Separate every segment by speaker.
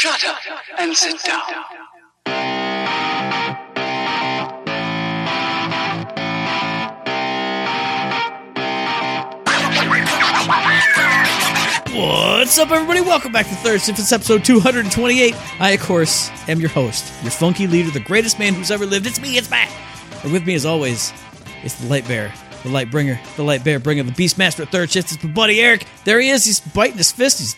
Speaker 1: Shut up and sit down.
Speaker 2: What's up, everybody? Welcome back to Third Shift. It's episode 228. I, of course, am your host, your funky leader, the greatest man who's ever lived. It's me, it's Matt. And with me, as always, is the light bearer, the light bringer, the light bearer bringer, the beastmaster at Third Shift. It's my buddy Eric. There he is. He's biting his fist. He's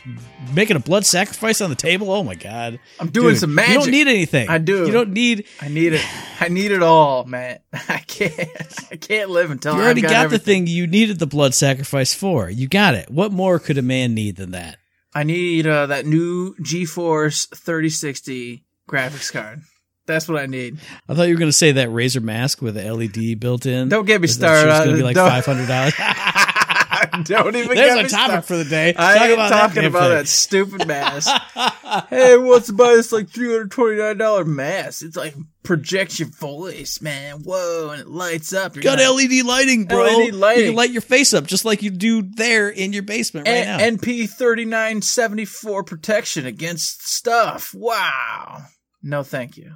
Speaker 2: making a blood sacrifice on the table. Oh, my God.
Speaker 3: I'm doing
Speaker 2: Dude,
Speaker 3: some magic.
Speaker 2: You don't need anything.
Speaker 3: I do.
Speaker 2: You don't need.
Speaker 3: I need it. I need it all, man. I can't. I can't live until
Speaker 2: You
Speaker 3: I've
Speaker 2: already
Speaker 3: got,
Speaker 2: got, the thing you needed the blood sacrifice for. You got it. What more could a man need than that?
Speaker 3: I need uh, that new GeForce 3060 graphics card. That's what I need.
Speaker 2: I thought you were going to say that Razer mask with the LED built in.
Speaker 3: Don't get me
Speaker 2: That
Speaker 3: started It's
Speaker 2: going to be like five hundred dollars.
Speaker 3: don't even
Speaker 2: There's
Speaker 3: get
Speaker 2: a topic
Speaker 3: started.
Speaker 2: for the day.
Speaker 3: I
Speaker 2: Talk
Speaker 3: ain't
Speaker 2: about
Speaker 3: talking
Speaker 2: damn
Speaker 3: about
Speaker 2: thing.
Speaker 3: that stupid mask. hey, what's to buy this like three hundred twenty nine dollar mask? It's like projects your voice, man. Whoa, and it lights up. You're
Speaker 2: Got
Speaker 3: gonna-
Speaker 2: LED lighting, bro.
Speaker 3: LED lighting.
Speaker 2: You can light your face up just like you do there in your basement right now.
Speaker 3: NP thirty nine seventy four protection against stuff. Wow. No, thank you.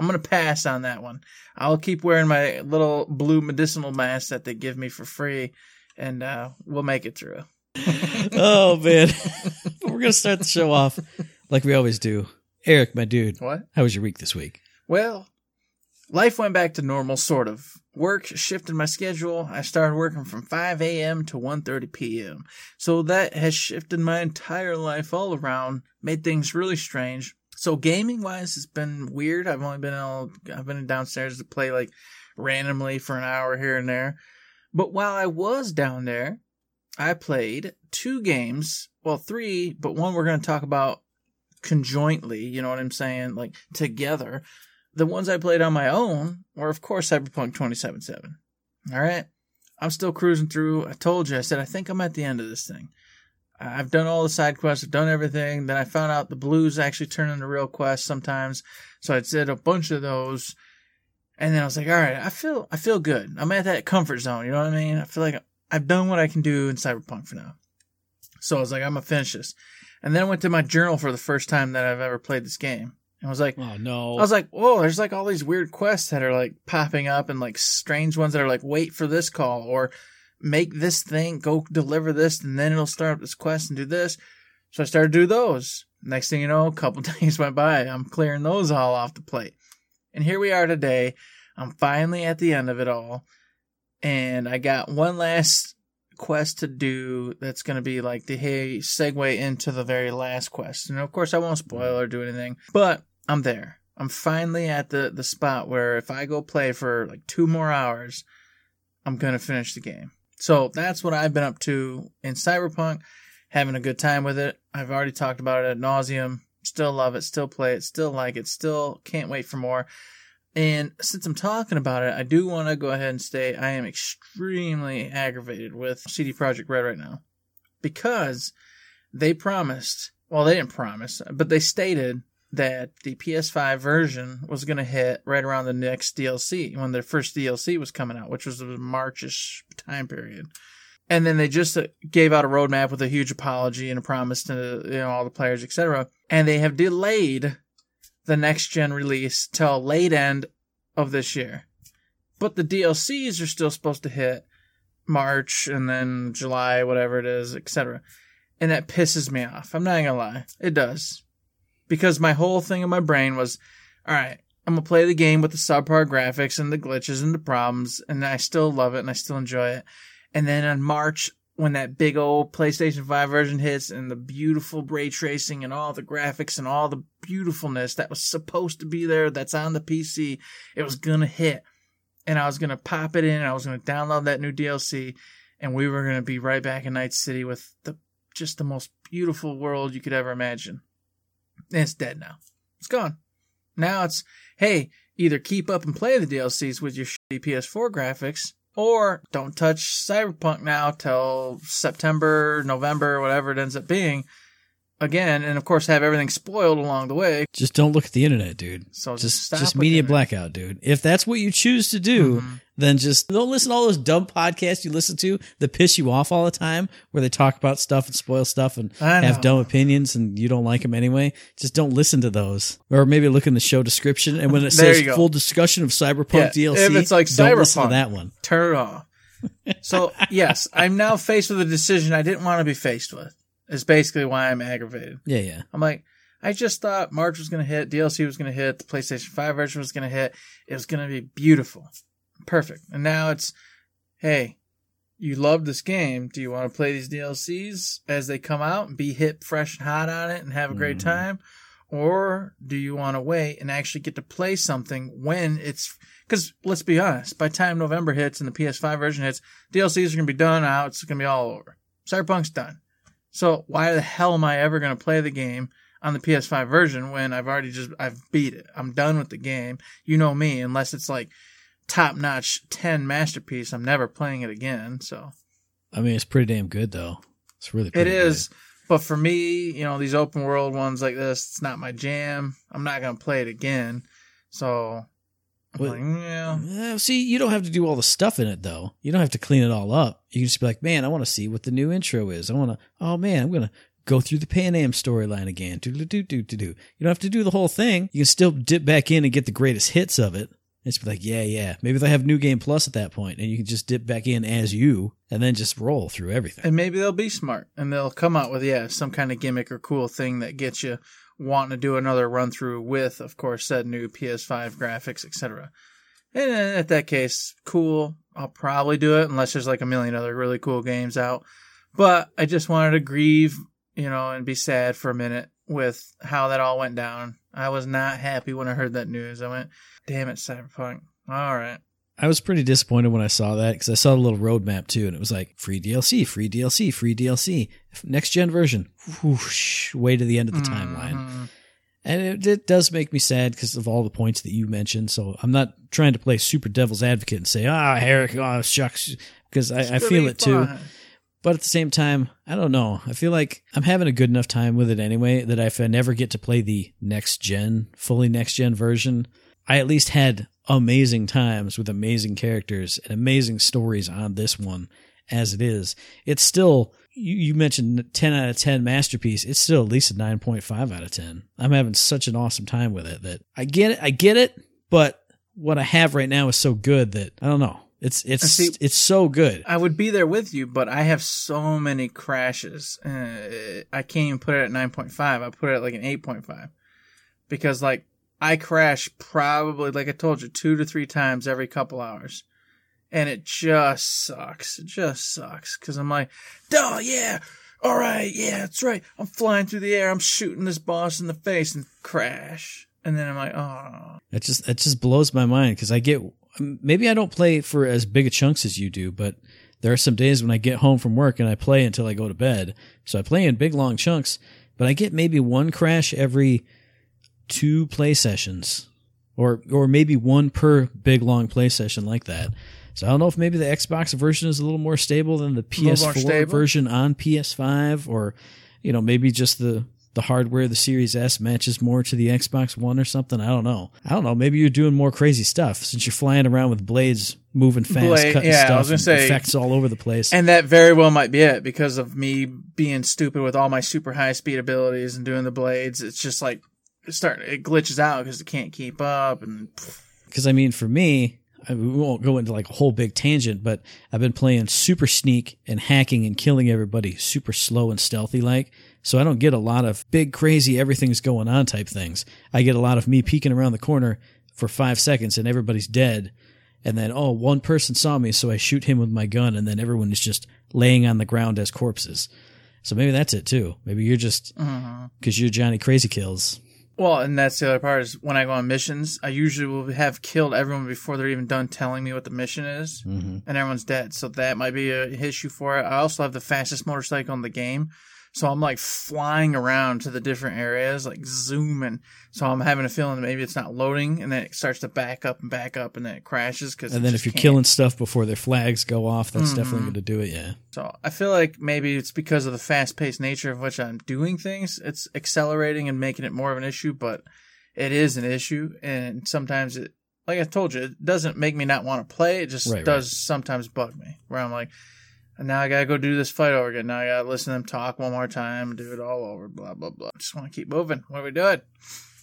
Speaker 3: I'm gonna pass on that one. I'll keep wearing my little blue medicinal mask that they give me for free, and uh, we'll make it through.
Speaker 2: oh man, we're gonna start the show off like we always do. Eric, my dude,
Speaker 3: What?
Speaker 2: how was your week this week?
Speaker 3: Well, life went back to normal, sort of. Work shifted my schedule. I started working from 5 a.m. to 1.30 p.m. So that has shifted my entire life all around, made things really strange. So gaming wise, it's been weird. I've only been able, I've been downstairs to play like randomly for an hour here and there. But while I was down there, I played two games. Well, three, but one we're going to talk about conjointly. You know what I'm saying? Like together. The ones I played on my own were, of course, Cyberpunk 2077. All right. I'm still cruising through. I told you, I said, I think I'm at the end of this thing. I've done all the side quests, I've done everything. Then I found out the blues actually turn into real quests sometimes. So I did a bunch of those. And then I was like, all right, I feel, I feel good. I'm at that comfort zone. You know what I mean? I feel like I've done what I can do in Cyberpunk for now. So I was like, I'm gonna finish this. And then I went to my journal for the first time that I've ever played this game. And I was like,
Speaker 2: Oh no,
Speaker 3: I was like, whoa, there's like all these weird quests that are like popping up and like strange ones that are like, wait for this call or make this thing, go deliver this, and then it'll start up this quest and do this. So I started to do those. Next thing you know, a couple days went by. I'm clearing those all off the plate. And here we are today. I'm finally at the end of it all. And I got one last quest to do that's going to be like the hey segue into the very last quest. And of course, I won't spoil or do anything, but I'm there. I'm finally at the the spot where if I go play for like two more hours, I'm gonna finish the game. So that's what I've been up to in Cyberpunk, having a good time with it. I've already talked about it at nauseum. Still love it. Still play it. Still like it. Still can't wait for more. And since I'm talking about it, I do want to go ahead and say I am extremely aggravated with CD Projekt Red right now because they promised, well, they didn't promise, but they stated that the PS5 version was going to hit right around the next DLC when their first DLC was coming out, which was a Marchish time period. And then they just uh, gave out a roadmap with a huge apology and a promise to you know all the players, etc. And they have delayed the next gen release till late end of this year. But the DLCs are still supposed to hit March and then July, whatever it is, etc. And that pisses me off. I'm not gonna lie. It does. Because my whole thing in my brain was, alright, I'm gonna play the game with the subpar graphics and the glitches and the problems, and I still love it and I still enjoy it. And then on March, when that big old PlayStation 5 version hits and the beautiful ray tracing and all the graphics and all the beautifulness that was supposed to be there that's on the PC, it was gonna hit. And I was gonna pop it in and I was gonna download that new DLC and we were gonna be right back in Night City with the just the most beautiful world you could ever imagine. It's dead now. It's gone. Now it's, hey, either keep up and play the DLCs with your shitty PS4 graphics, or don't touch Cyberpunk now till September, November, whatever it ends up being. Again, and of course have everything spoiled along the way.
Speaker 2: just don't look at the internet, dude.
Speaker 3: So
Speaker 2: Just
Speaker 3: stop
Speaker 2: just media blackout, dude. If that's what you choose to do,
Speaker 3: Mhm.
Speaker 2: than just don't listen to all those dumb podcasts you listen to that piss you off all the time, where they talk about stuff and spoil stuff and have dumb opinions and you don't like them anyway. Just don't listen to those. Or maybe look in the show description and when it says full discussion of Cyberpunk
Speaker 3: Yeah,
Speaker 2: DLC,
Speaker 3: if it's like
Speaker 2: don't listen to
Speaker 3: Cyberpunk.
Speaker 2: that one.
Speaker 3: Turn it off. So yes, I'm now faced with a decision I didn't want to be faced with. Is basically why I'm aggravated.
Speaker 2: Yeah, yeah.
Speaker 3: I'm like, I just thought March was going to hit, DLC was going to hit, the PlayStation 5 version was going to hit. It was going to be beautiful. Perfect. And now it's, hey, you love this game. Do you want to play these DLCs as they come out and be hip, fresh, and hot on it and have a great
Speaker 2: Mhm.
Speaker 3: time? Or do you want to wait and actually get to play something when it's, because let's be honest, by the time November hits and the PS5 version hits, DLCs are going to be done out. It's going to be all over. Cyberpunk's done. So why the hell am I ever going to play the game on the PS5 version when I've already just I've beat it. I'm done with the game. You know me, unless it's like top notch 10 masterpiece, I'm never playing it again. So
Speaker 2: I mean, it's pretty damn good though. It's really
Speaker 3: It
Speaker 2: is.
Speaker 3: is. But for me, you know, these open world ones like this, it's not my jam. I'm not going to play it again. So
Speaker 2: Well,
Speaker 3: like, yeah.
Speaker 2: See, you don't have to do all the stuff in it though. You don't have to clean it all up. You can just be like, man, I want to see what the new intro is. I want to. Oh man, I'm gonna go through the Panam storyline again. Do do do do do do. You don't have to do the whole thing. You can still dip back in and get the greatest hits of it. It's be like, yeah, yeah. Maybe they have New Game Plus at that point, and you can just dip back in as you, and then just roll through everything.
Speaker 3: And maybe they'll be smart and they'll come out with, yeah, some kind of gimmick or cool thing that gets you wanting to do another run through with, of course, said new PS5 graphics, etc. And at that case, cool. I'll probably do it unless there's like a million other really cool games out. But I just wanted to grieve, you know, and be sad for a minute with how that all went down. I was not happy when I heard that news. I went, damn it, Cyberpunk. All right.
Speaker 2: I was pretty disappointed when I saw that because I saw the little roadmap too, and it was like free DLC, free DLC, free DLC, next gen version, whoosh, way to the end of the timeline.
Speaker 3: Mhm.
Speaker 2: And it, it does make me sad because of all the points that you mentioned. So I'm not trying to play super devil's advocate and say, ah, Herrick, oh, shucks, because I, I feel it
Speaker 3: be
Speaker 2: too. But at the same time, I don't know. I feel like I'm having a good enough time with it anyway that if I never get to play the next gen, fully next gen version, I at least had amazing times with amazing characters and amazing stories on this one as it is. It's still, you, you mentioned 10 out of 10 masterpiece. It's still at least a 9.5 out of 10. I'm having such an awesome time with it that I get it. I get it. But what I have right now is so good that I don't know. It's, it's,
Speaker 3: see-
Speaker 2: it's so good.
Speaker 3: I would be there with you, but I have so many crashes. Uh, I can't even put it at 9.5. I put it at like an 8.5. Because, like, I crash probably, like I told you, two to three times every couple hours. And it just sucks. It just sucks. Because I'm like, oh, yeah. All right. Yeah, that's right. I'm flying through the air. I'm shooting this boss in the face and crash. And then I'm like, oh.
Speaker 2: It just it just blows my mind because I get maybe I don't play for as big a chunks as you do, but there are some days when I get home from work and I play until I go to bed. So I play in big long chunks, but I get maybe one crash every two play sessions, or or maybe one per big long play session like that. So I don't know if maybe the Xbox version is a little more stable than the PS4 version on PS5, or you know maybe just the the hardware, the Series S matches more to the Xbox One or something. I don't know. I don't know. Maybe you're doing more crazy stuff since you're flying around with blades, moving fast,
Speaker 3: Blade-
Speaker 2: cutting
Speaker 3: yeah, I
Speaker 2: stuff,
Speaker 3: was gonna say-
Speaker 2: effects all over the place.
Speaker 3: And that very well might be it because of me being stupid with all my super high speed abilities and doing the blades. It's just like it start it glitches out because it can't keep up and
Speaker 2: Because I mean, for me, I, we won't go into like a whole big tangent, but I've been playing super sneak and hacking and killing everybody super slow and stealthy like. So I don't get a lot of big, crazy, everything's going on type things. I get a lot of me peeking around the corner for five seconds and everybody's dead. And then, oh, one person saw me, so I shoot him with my gun, and then everyone is just laying on the ground as corpses. So maybe that's it too. Maybe you're just mm-hmm. because you're Johnny Crazy Kills.
Speaker 3: Well, and that's the other part is when I go on missions, I usually will have killed everyone before they're even done telling me what the mission is,
Speaker 2: Mm-hmm.
Speaker 3: and everyone's dead. So that might be a issue for it. I also have the fastest motorcycle in the game. So I'm like flying around to the different areas, like zooming. So I'm having a feeling that maybe it's not loading, and then it starts to back up and back up, and then it crashes. Because
Speaker 2: And then if you're killing stuff before their flags go off, that's mm-hmm. definitely going to do it. Yeah.
Speaker 3: So I feel like maybe it's because of the fast paced nature of which I'm doing things. It's accelerating and making it more of an issue, but it is an issue. And sometimes it, like I told you, it doesn't make me not want to play. It just
Speaker 2: Right,
Speaker 3: does sometimes bug me where I'm like, now I gotta go do this fight over again. Now I gotta listen to them talk one more time, do it all over, blah blah blah. Just want to keep moving. What are we doing?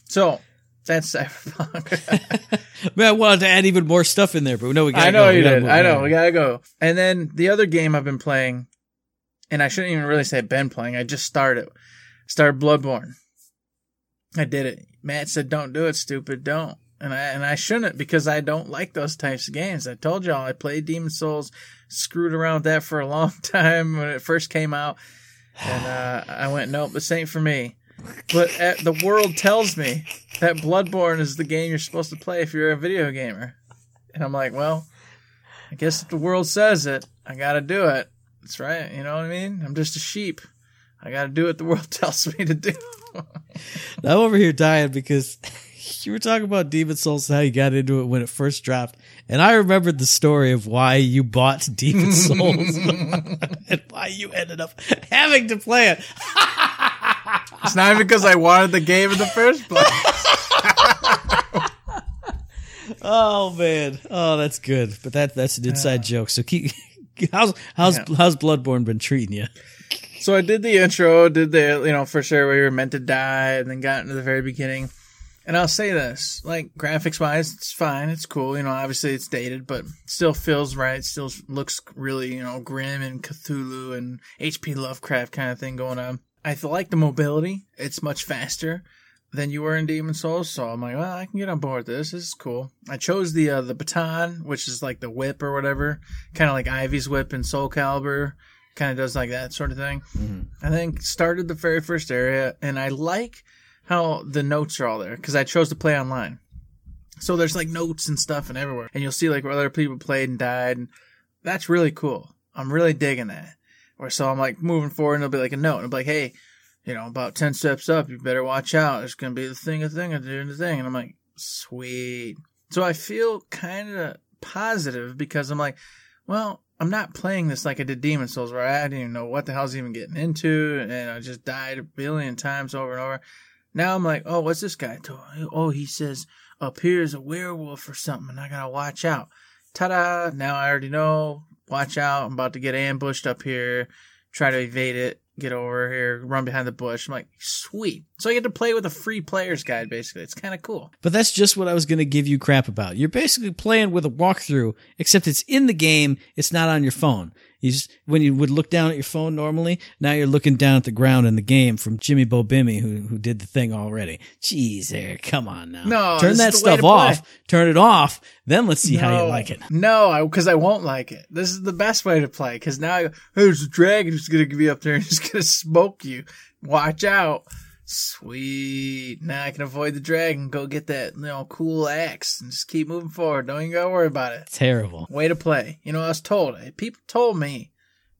Speaker 3: So that's Cyberpunk.
Speaker 2: Man, I wanted to add even more stuff in there, but no, we gotta
Speaker 3: I know
Speaker 2: go.
Speaker 3: you did. I know
Speaker 2: on.
Speaker 3: we gotta go. And then the other game I've been playing, and I shouldn't even really say been playing. I just started. Started Bloodborne. I did it. Matt said, "Don't do it, stupid. Don't." And I and I shouldn't because I don't like those types of games. I told y'all I played Demon's Souls, screwed around with that for a long time when it first came out, and uh, I went, "Nope, this ain't for me." But uh, the world tells me that Bloodborne is the game you're supposed to play if you're a video gamer, and I'm like, well, I guess if the world says it, I gotta do it. That's right. You know what I mean? I'm just a sheep. I gotta do what the world tells me to do.
Speaker 2: I'm over here dying because you were talking about Demon's Souls and how you got into it when it first dropped, and I remembered the story of why you bought Demon's Souls and why you ended up having to play it.
Speaker 3: It's not even because I wanted the game in the first place.
Speaker 2: Oh man, oh that's good, but that that's an inside joke. So keep how's how's
Speaker 3: Yeah.
Speaker 2: how's Bloodborne been treating you?
Speaker 3: So I did the intro, did the, you know, for sure we were meant to die, and then got into the very beginning. And I'll say this, like graphics wise, it's fine, it's cool. You know, obviously it's dated, but still feels right. Still looks really, you know, grim and Cthulhu and H.P. Lovecraft kind of thing going on. I like the mobility, it's much faster than you were in Demon's Souls, so I'm like, well, I can get on board with this. This is cool. I chose the uh, the baton, which is like the whip or whatever, kind of like Ivy's whip in Soul Calibur kind of does like that sort of thing. I think started the very first area, and I like how the notes are all there because I chose to play online. So there's like notes and stuff and everywhere, and you'll see like where other people played and died, and that's really cool. I'm really digging that. Or so I'm like moving forward, and it'll be like a note, and be like, hey, you know, about ten steps up, you better watch out. There's gonna be the thing, a thing, a doing the thing, and I'm like, sweet. So I feel kind of positive because I'm like, well, I'm not playing this like I did Demon's Souls, where I didn't even know what the hell's even getting into, and I just died a billion times over and over. Now I'm like, oh, what's this guy doing? Oh, he says up here is a werewolf or something, and I gotta watch out. Ta-da! Now I already know. Watch out! I'm about to get ambushed up here. Try to evade it. Get over here. Run behind the bush. I'm like, sweet. So I get to play with a free player's guide. Basically, it's kind of cool.
Speaker 2: But that's just what I was to give you crap about. You're basically playing with a walkthrough, except it's in the game. It's not on your phone. You just, when you would look down at your phone normally, now you're looking down at the ground in the game from Jimmy Bobimmy, who who did the thing already. Jeez, there, come on now.
Speaker 3: No,
Speaker 2: turn that
Speaker 3: the
Speaker 2: stuff off. Turn it off. Then let's see how you like it.
Speaker 3: No, because I, won't like it. This is the best way to play. Because now who's go, "Hey, a dragon who's gonna be up there and he's gonna smoke you. Watch out. Sweet. Now I can avoid the dragon. Go get that you know cool axe and just keep moving forward. Don't even gotta worry about it.
Speaker 2: Terrible.
Speaker 3: Way to play. You know, I was told. People told me.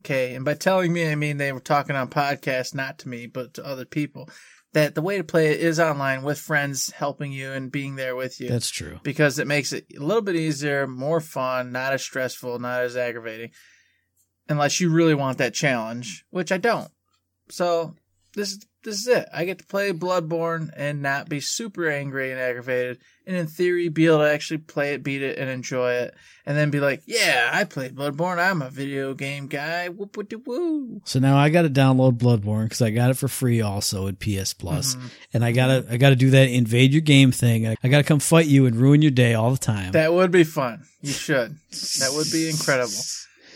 Speaker 3: Okay, and by telling me, I mean they were talking on podcasts, not to me, but to other people. That the way to play it is online with friends helping you and being there with you
Speaker 2: That's true.
Speaker 3: because it makes it a little bit easier, more fun, not as stressful, not as aggravating. Unless you really want that challenge, which I don't. So this is this is it. I get to play Bloodborne and not be super angry and aggravated, and in theory be able to actually play it, beat it, and enjoy it, and then be like, "Yeah, I played Bloodborne. I'm a video game guy." Whoop whoop de woo.
Speaker 2: So now I got to download Bloodborne because I got it for free also in PS Plus,
Speaker 3: Mm-hmm.
Speaker 2: and I gotta I gotta do that invade your game thing. I, I gotta come fight you and ruin your day all the time.
Speaker 3: That would be fun. You should. That would be incredible.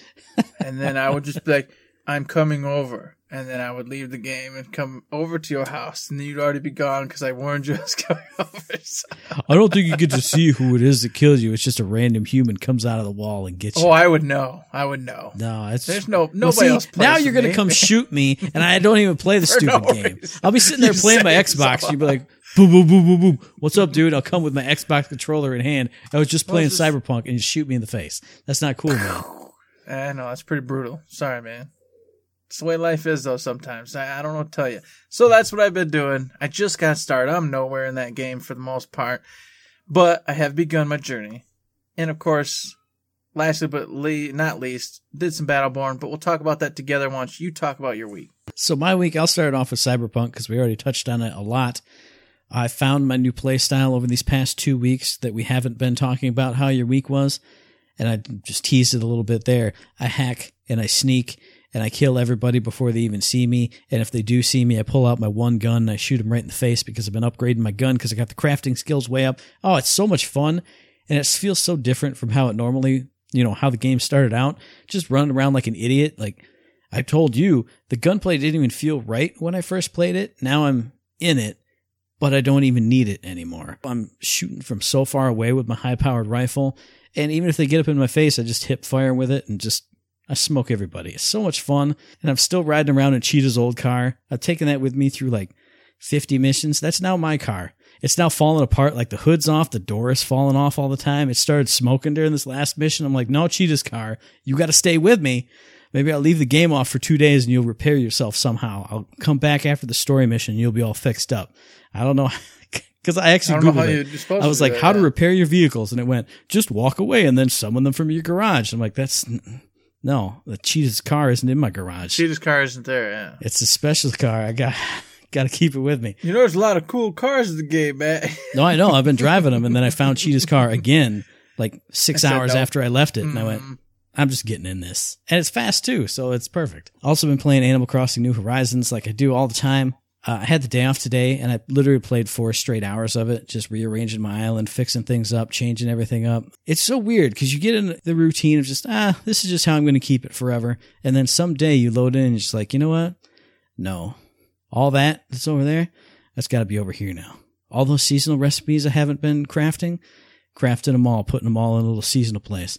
Speaker 3: and then I would just be like, I'm coming over. And then I would leave the game and come over to your house. And then you'd already be gone because I warned you I was coming over. So-
Speaker 2: I don't think you get to see who it is that kills you. It's just a random human comes out of the wall and gets oh, you.
Speaker 3: Oh, I would know. I would know.
Speaker 2: no, it's
Speaker 3: There's no-
Speaker 2: Well,
Speaker 3: nobody
Speaker 2: see,
Speaker 3: else
Speaker 2: Now you're gonna
Speaker 3: me.
Speaker 2: come shoot me, and I don't even play the stupid
Speaker 3: no
Speaker 2: game. I'll be sitting there playing my Xbox. You'd be like, boom, boom, boom, boom, boom. What's up, dude? I'll come with my Xbox controller in hand. I was just playing Cyberpunk, and you shoot me in the face. That's not cool, man.
Speaker 3: I know. That's pretty brutal. Sorry, man. It's the way life is, though, sometimes. I, I don't know tell you. So that's what I've been doing. I just got started. I'm nowhere in that game for the most part. But I have begun my journey. And of course, lastly but le- not least, did some Battleborn, but we'll talk about that together once you talk about your week.
Speaker 2: So my week, I'll start off with Cyberpunk because we already touched on it a lot. I found my new play style over these past two weeks that we haven't been talking about how your week was. And I just teased it a little bit there. I hack and I sneak and I kill everybody before they even see me. And if they do see me, I pull out my one gun and I shoot them right in the face because I've been upgrading my gun because I got the crafting skills way up. Oh, it's so much fun. And it feels so different from how it normally, you know, how the game started out. Just running around like an idiot. Like I told you, the gunplay didn't even feel right when I first played it. Now I'm in it but I don't even need it anymore. I'm shooting from so far away with my high powered rifle. And even if they get up in my face, I just hip fire with it and just, I smoke everybody. It's so much fun. And I'm still riding around in Cheetah's old car. I've taken that with me through like 50 missions. That's now my car. It's now falling apart. Like the hood's off. The door is falling off all the time. It started smoking during this last mission. I'm like, no, Cheetah's car. You got to stay with me. Maybe I'll leave the game off for two days and you'll repair yourself somehow. I'll come back after the story mission. And you'll be all fixed up. I don't know. Because I actually
Speaker 3: I don't know how
Speaker 2: Googled it. I was like,
Speaker 3: do
Speaker 2: how
Speaker 3: that,
Speaker 2: to repair your vehicles? And it went, just walk away and then summon them from your garage. I'm like, that's, no, the cheetah's car isn't in my garage.
Speaker 3: Cheetah's car isn't there, yeah.
Speaker 2: It's a special car. I got, got to keep it with me.
Speaker 3: You know, there's a lot of cool cars in the game, man.
Speaker 2: No, I know. I've been driving them and then I found Cheetah's car again, like six hours after I left it. And I went,
Speaker 3: Mm.
Speaker 2: I'm just getting in this. And it's fast too, so it's perfect. Also been playing Animal Crossing New Horizons like I do all the time. Uh, I had the day off today and I literally played four straight hours of it, just rearranging my island, fixing things up, changing everything up. It's so weird because you get in the routine of just, ah, this is just how I'm going to keep it forever. And then someday you load in and you're just like, you know what? No. All that that's over there, that's got to be over here now. All those seasonal recipes I haven't been crafting, crafting them all, putting them all in a little seasonal place.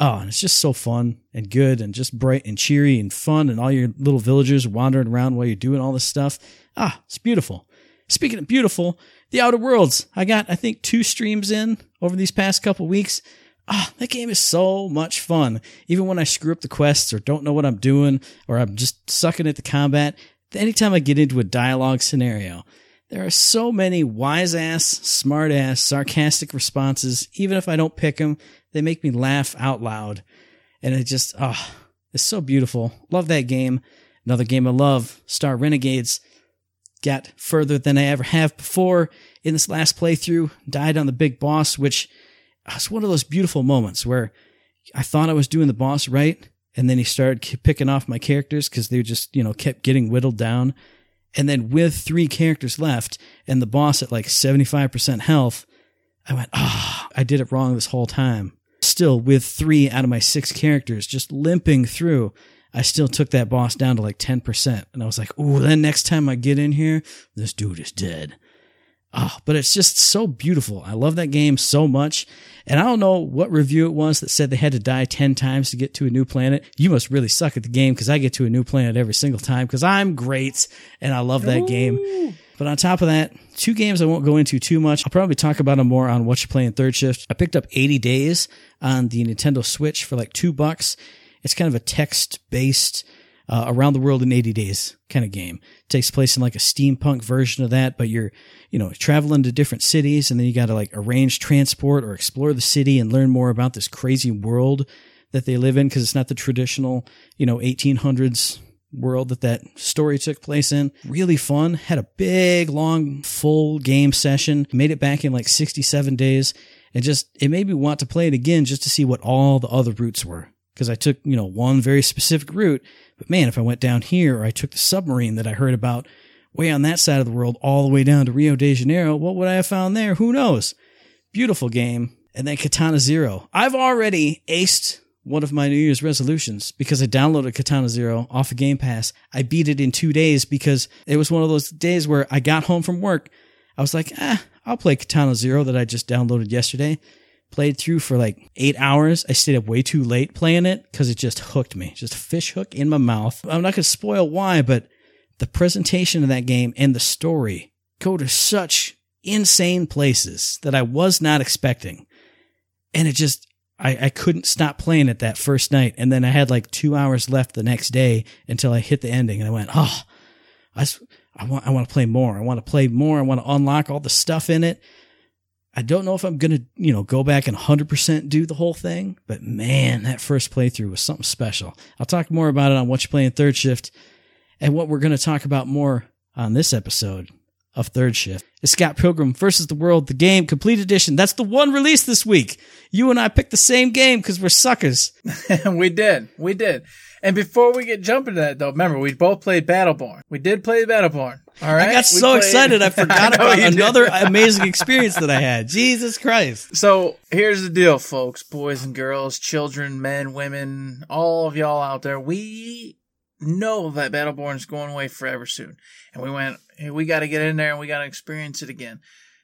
Speaker 2: Oh, and it's just so fun and good and just bright and cheery and fun. And all your little villagers wandering around while you're doing all this stuff. Ah, it's beautiful. Speaking of beautiful, the Outer Worlds. I got, I think, two streams in over these past couple weeks. Ah, that game is so much fun. Even when I screw up the quests or don't know what I'm doing or I'm just sucking at the combat, anytime I get into a dialogue scenario, there are so many wise ass, smart ass, sarcastic responses. Even if I don't pick them, they make me laugh out loud. And it just, oh, it's so beautiful. Love that game. Another game I love, Star Renegades. Got further than I ever have before in this last playthrough. Died on the big boss, which was one of those beautiful moments where I thought I was doing the boss right. And then he started picking off my characters because they just, you know, kept getting whittled down. And then with three characters left and the boss at like 75% health, I went, ah, I did it wrong this whole time. Still, with three out of my six characters just limping through, I still took that boss down to like 10%. And I was like, ooh, then next time I get in here, this dude is dead. Oh, but it's just so beautiful. I love that game so much. And I don't know what review it was that said they had to die 10 times to get to a new planet. You must really suck at the game because I get to a new planet every single time because I'm great and I love that game. But on top of that, two games I won't go into too much. I'll probably talk about them more on what you play in third shift. I picked up 80 Days on the Nintendo Switch for like two bucks. It's kind of a text based uh, around the world in 80 days kind of game. It takes place in like a steampunk version of that, but you're, you know, traveling to different cities and then you got to like arrange transport or explore the city and learn more about this crazy world that they live in because it's not the traditional, you know, 1800s world that that story took place in. Really fun. Had a big, long, full game session. Made it back in like 67 days. And just, it made me want to play it again just to see what all the other routes were. Because I took, you know, one very specific route. But man, if I went down here or I took the submarine that I heard about way on that side of the world all the way down to Rio de Janeiro, what would I have found there? Who knows? Beautiful game. And then Katana Zero. I've already aced one of my New Year's resolutions because I downloaded Katana Zero off of Game Pass. I beat it in two days because it was one of those days where I got home from work. I was like, ah, I'll play Katana Zero that I just downloaded yesterday. Played through for like eight hours. I stayed up way too late playing it because it just hooked me. Just a fish hook in my mouth. I'm not going to spoil why, but the presentation of that game and the story go to such insane places that I was not expecting. And it just, I, I couldn't stop playing it that first night. And then I had like two hours left the next day until I hit the ending and I went, oh, I, I want, I want to play more. I want to play more. I want to unlock all the stuff in it. I don't know if I'm going to, you know, go back and 100% do the whole thing, but man, that first playthrough was something special. I'll talk more about it on what you play in third shift and what we're going to talk about more on this episode of Third Shift. It's Scott Pilgrim versus the World, the game, complete edition. That's the one released this week. You and I picked the same game because we're suckers.
Speaker 3: we did. We did. And before we get jumping to that, though, remember we both played Battleborn. We did play Battleborn. All right.
Speaker 2: I got
Speaker 3: We
Speaker 2: so
Speaker 3: played-
Speaker 2: excited I forgot
Speaker 3: I
Speaker 2: about another amazing experience that I had. Jesus Christ.
Speaker 3: So here's the deal, folks, boys and girls, children, men, women, all of y'all out there. We know that Battleborn is going away forever soon. And we went, hey, we got to get in there and we got to experience it again.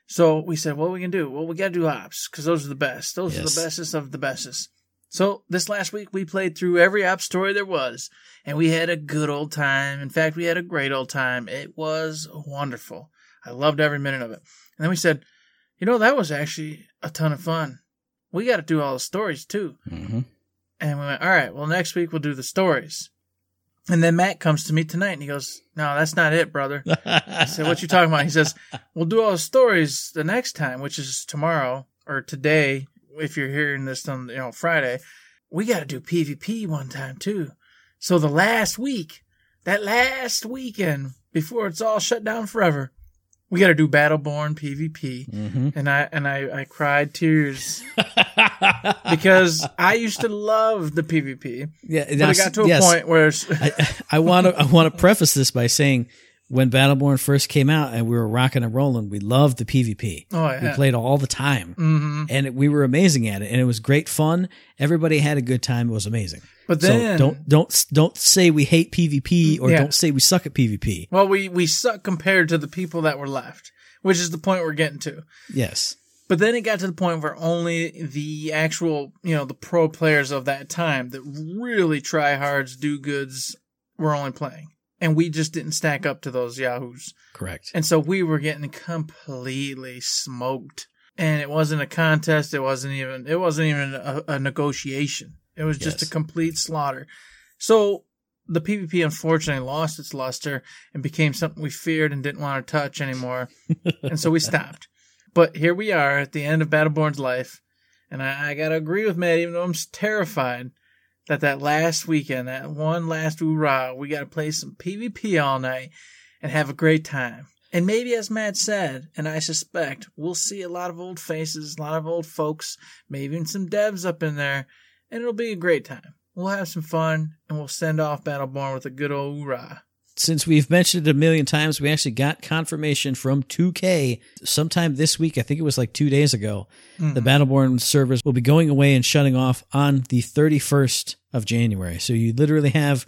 Speaker 3: So we said, what we can do? Well, we got to do ops because those are the best. Those are the bestest of the bestest. So this last week we played through every op story there was and we had a good old time. In fact, we had a great old time. It was wonderful. I loved every minute of it. And then we said, you know, that was actually a ton of fun. We got to do all the stories too.
Speaker 2: Mm-hmm.
Speaker 3: And we went, all right, well, next week we'll do the stories. And then Matt comes to me tonight and he goes, no, that's not it, brother. I said, what you talking about? He says, we'll do all the stories the next time, which is tomorrow or today. If you're hearing this on, you know, Friday, we got to do PvP one time too. So the last week, that last weekend before it's all shut down forever, we got to do Battleborn PvP.
Speaker 2: mm-hmm.
Speaker 3: And I, and I, I cried tears because I used to love the PvP,
Speaker 2: yeah,
Speaker 3: but it got to a
Speaker 2: yes,
Speaker 3: point where
Speaker 2: I, I want to I want to preface this by saying when Battleborn first came out and we were rocking and rolling, we loved the PvP.
Speaker 3: oh yeah.
Speaker 2: We played all the time.
Speaker 3: hmm
Speaker 2: And it, we were amazing at it, and it was great fun. Everybody had a good time. It was amazing.
Speaker 3: but then
Speaker 2: so don't don't don't say we hate PvP or
Speaker 3: Yeah.
Speaker 2: don't say we suck at PvP.
Speaker 3: Well, we we suck compared to the people that were left, which is the point we're getting to.
Speaker 2: Yes,
Speaker 3: But then it got to the point where only the actual, you know, the pro players of that time that really try hards, do goods, were only playing, and we just didn't stack up to those yahoos,
Speaker 2: correct.
Speaker 3: and so we were getting completely smoked. And it wasn't a contest. It wasn't even. It wasn't even a, a negotiation. It was just
Speaker 2: Yes.
Speaker 3: a complete slaughter. So the PvP unfortunately lost its luster and became something we feared and didn't want to touch anymore. and so we stopped. But here we are at the end of Battleborn's life. And I, I got to agree with Matt, even though I'm terrified that that last weekend, that one last hoorah, we got to play some PvP all night and have a great time. And maybe, as Matt said, and I suspect, we'll see a lot of old faces, a lot of old folks, maybe even some devs up in there, and it'll be a great time. We'll have some fun, and we'll send off Battleborn with a good old hoorah.
Speaker 2: Since we've mentioned it a million times, we actually got confirmation from 2K sometime this week. I think it was like two days ago. The Battleborn servers will be going away and shutting off on the 31st of January. So you literally have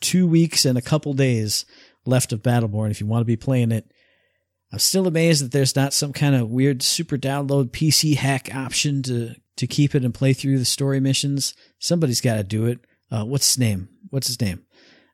Speaker 2: two weeks and a couple days left of Battleborn if you want to be playing it. I'm still amazed that there's not some kind of weird super download PC hack option to to keep it and play through the story missions. Somebody's got to do it. Uh, what's his name? What's his name?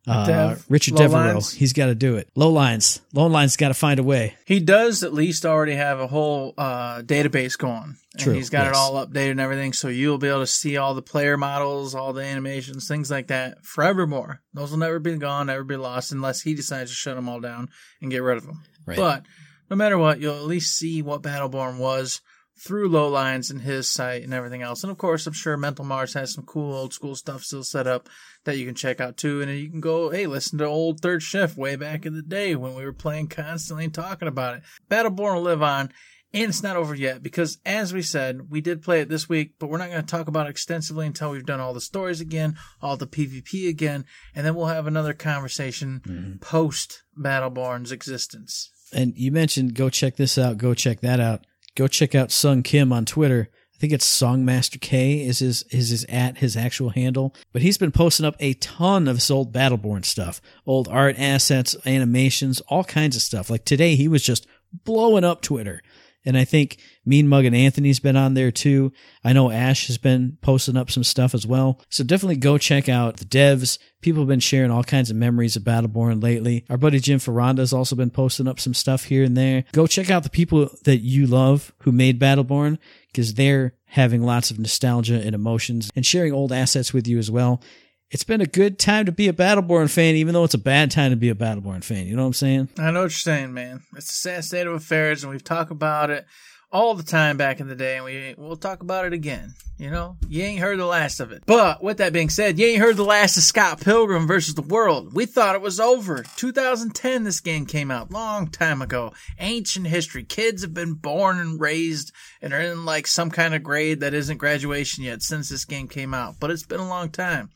Speaker 2: Uh,
Speaker 3: Dev?
Speaker 2: Richard
Speaker 3: Low
Speaker 2: Devereaux.
Speaker 3: Lines?
Speaker 2: He's got to do it. Low lines. Low lines got to find a way.
Speaker 3: He does at least already have a whole uh, database going. And
Speaker 2: True,
Speaker 3: he's got it all updated and everything, so you'll be able to see all the player models, all the animations, things like that forevermore. Those will never be gone, never be lost, unless he decides to shut them all down and get rid of them.
Speaker 2: Right.
Speaker 3: But no matter what, you'll at least see what Battleborn was through low lines and his site and everything else. And of course, I'm sure Mental Mars has some cool old school stuff still set up that you can check out too. And you can go, hey, listen to old Third Shift way back in the day when we were playing constantly and talking about it. Battleborn will live on. And it's not over yet because, as we said, we did play it this week, but we're not going to talk about it extensively until we've done all the stories again, all the PvP again, and then we'll have another conversation mm-hmm. post Battleborn's existence.
Speaker 2: And you mentioned go check this out, go check that out. Go check out Sung Kim on Twitter. I think it's Songmaster K is his is his at his actual handle. But he's been posting up a ton of his old Battleborn stuff, old art assets, animations, all kinds of stuff. Like today, he was just blowing up Twitter. And I think Mean Mug and Anthony's been on there too. I know Ash has been posting up some stuff as well. So definitely go check out the devs. People have been sharing all kinds of memories of Battleborn lately. Our buddy Jim Ferranda has also been posting up some stuff here and there. Go check out the people that you love who made Battleborn because they're having lots of nostalgia and emotions and sharing old assets with you as well. It's been a good time to be a Battleborn fan, even though it's a bad time to be a Battleborn fan. You know what I'm saying?
Speaker 3: I know what you're saying, man. It's a sad state of affairs, and we've talked about it all the time back in the day, and we we'll talk about it again. You know, you ain't heard the last of it. But with that being said, you ain't heard the last of Scott Pilgrim versus the World. We thought it was over. 2010, this game came out, long time ago. Ancient history. Kids have been born and raised and are in like some kind of grade that isn't graduation yet since this game came out. But it's been a long time.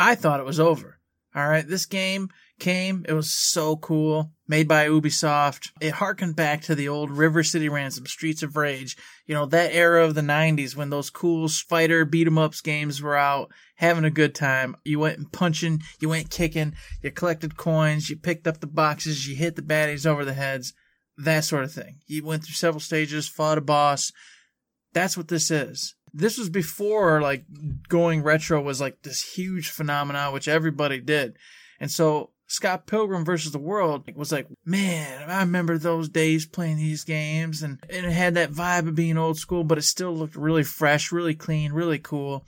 Speaker 3: I thought it was over. All right, this game came. It was so cool. Made by Ubisoft. It harkened back to the old River City Ransom, Streets of Rage. You know, that era of the 90s when those cool fighter beat 'em ups games were out, having a good time. You went punching, you went kicking, you collected coins, you picked up the boxes, you hit the baddies over the heads, that sort of thing. You went through several stages, fought a boss. That's what this is. This was before like going retro was like this huge phenomenon, which everybody did. And so Scott Pilgrim versus the World was like, man, I remember those days playing these games and, and it had that vibe of being old school, but it still looked really fresh, really clean, really cool.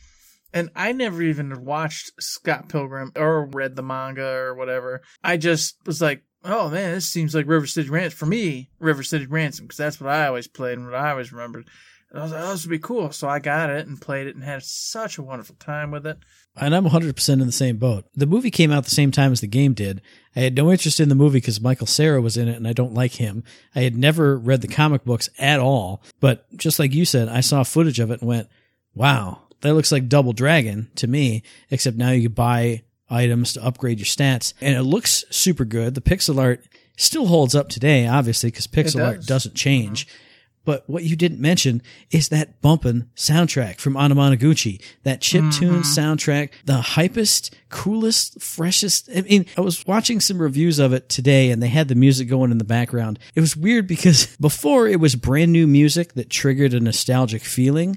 Speaker 3: And I never even watched Scott Pilgrim or read the manga or whatever. I just was like, oh man, this seems like River City Ransom. For me, River City Ransom, because that's what I always played and what I always remembered. And I was like, oh, this would be cool. So I got it and played it and had such a wonderful time with it.
Speaker 2: And I'm 100% in the same boat. The movie came out the same time as the game did. I had no interest in the movie because Michael Cera was in it and I don't like him. I had never read the comic books at all. But just like you said, I saw footage of it and went, wow, that looks like Double Dragon to me, except now you buy items to upgrade your stats. And it looks super good. The pixel art still holds up today, obviously, because pixel
Speaker 3: does.
Speaker 2: art doesn't change. Uh-huh. But what you didn't mention is that bumpin' soundtrack from Anamanaguchi, that chip tune mm-hmm. soundtrack, the hypest, coolest, freshest. I mean, I was watching some reviews of it today and they had the music going in the background. It was weird because before it was brand new music that triggered a nostalgic feeling.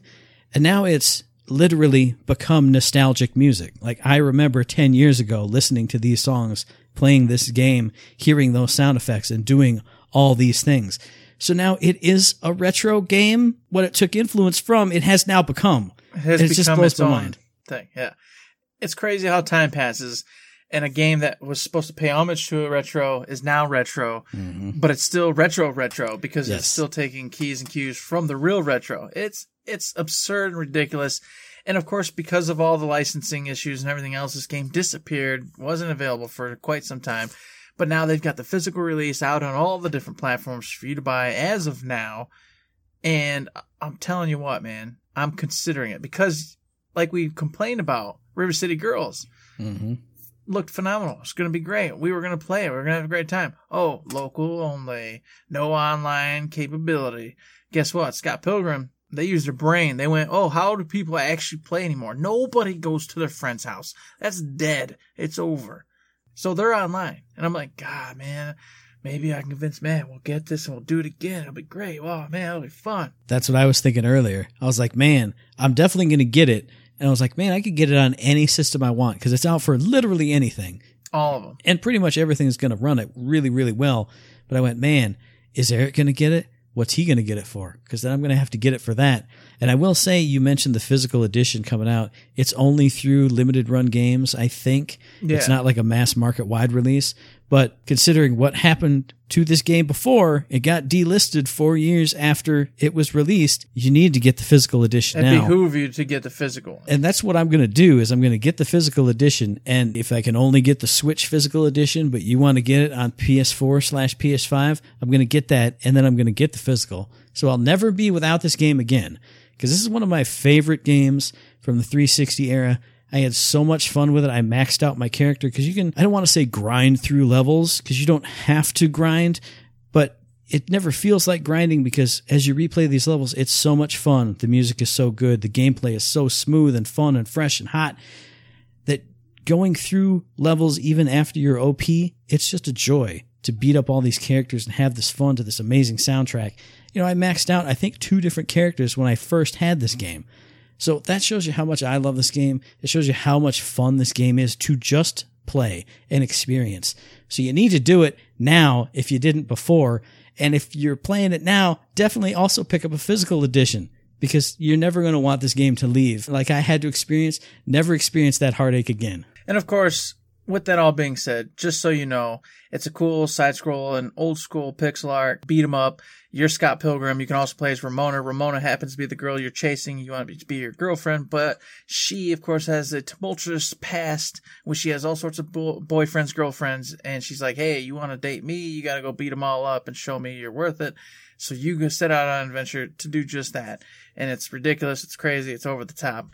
Speaker 2: And now it's literally become nostalgic music. Like I remember 10 years ago listening to these songs, playing this game, hearing those sound effects and doing all these things. So now it is a retro game. What it took influence from, it has now become.
Speaker 3: It has
Speaker 2: it
Speaker 3: become
Speaker 2: just blows
Speaker 3: its
Speaker 2: my
Speaker 3: own
Speaker 2: mind.
Speaker 3: thing. Yeah, it's crazy how time passes, and a game that was supposed to pay homage to a retro is now retro, but it's still retro retro because
Speaker 2: Mm-hmm. Yes.
Speaker 3: it's still taking keys and cues from the real retro. It's it's absurd and ridiculous. And of course, because of all the licensing issues and everything else, this game disappeared, wasn't available for quite some time. But now they've got the physical release out on all the different platforms for you to buy as of now. And I'm telling you what, man, I'm considering it because, like we complained about, River City Girls
Speaker 2: Mm-hmm.
Speaker 3: looked phenomenal. It's going to be great. We were going to play it. We are going to have a great time. Oh, local only. No online capability. Guess what? Scott Pilgrim, they used their brain. They went, oh, how do people actually play anymore? Nobody goes to their friend's house. That's dead. It's over. So they're online. And I'm like, God, man, maybe I can convince Matt we'll get this and we'll do it again. It'll be great. Wow, man, it'll be fun.
Speaker 2: That's what I was thinking earlier. I was like, man, I'm definitely going to get it. And I was like, man, I could get it on any system I want because it's out for literally anything.
Speaker 3: All of them.
Speaker 2: And pretty much everything is going to run it really, really well. But I went, man, is Eric going to get it? What's he going to get it for? Because then I'm going to have to get it for that. And I will say, you mentioned the physical edition coming out. It's only through limited run games, I think.
Speaker 3: Yeah.
Speaker 2: It's not like a mass market wide release. But considering what happened to this game before, it got delisted four years after it was released. You need to get the physical edition now.
Speaker 3: It
Speaker 2: now.
Speaker 3: behoove you to get the physical.
Speaker 2: And that's what I'm going to do is I'm going to get the physical edition. And if I can only get the Switch physical edition, but you want to get it on PS4 slash PS5, I'm going to get that. And then I'm going to get the physical. So I'll never be without this game again. Cause this is one of my favorite games from the 360 era. I had so much fun with it. I maxed out my character because you can, I don't want to say grind through levels because you don't have to grind, but it never feels like grinding because as you replay these levels, it's so much fun. The music is so good. The gameplay is so smooth and fun and fresh and hot that going through levels even after you're OP, it's just a joy to beat up all these characters and have this fun to this amazing soundtrack. You know, I maxed out, I think, two different characters when I first had this game. So that shows you how much I love this game. It shows you how much fun this game is to just play and experience. So you need to do it now if you didn't before. And if you're playing it now, definitely also pick up a physical edition because you're never going to want this game to leave. Like I had to experience, never experience that heartache again.
Speaker 3: And of course, with that all being said, just so you know, it's a cool side scroll and old school pixel art, beat 'em up. You're Scott Pilgrim. You can also play as Ramona. Ramona happens to be the girl you're chasing. You want to be your girlfriend, but she, of course, has a tumultuous past where she has all sorts of bo- boyfriends, girlfriends, and she's like, hey, you want to date me? You got to go beat 'em all up and show me you're worth it. So you go set out on an adventure to do just that. And it's ridiculous. It's crazy. It's over the top.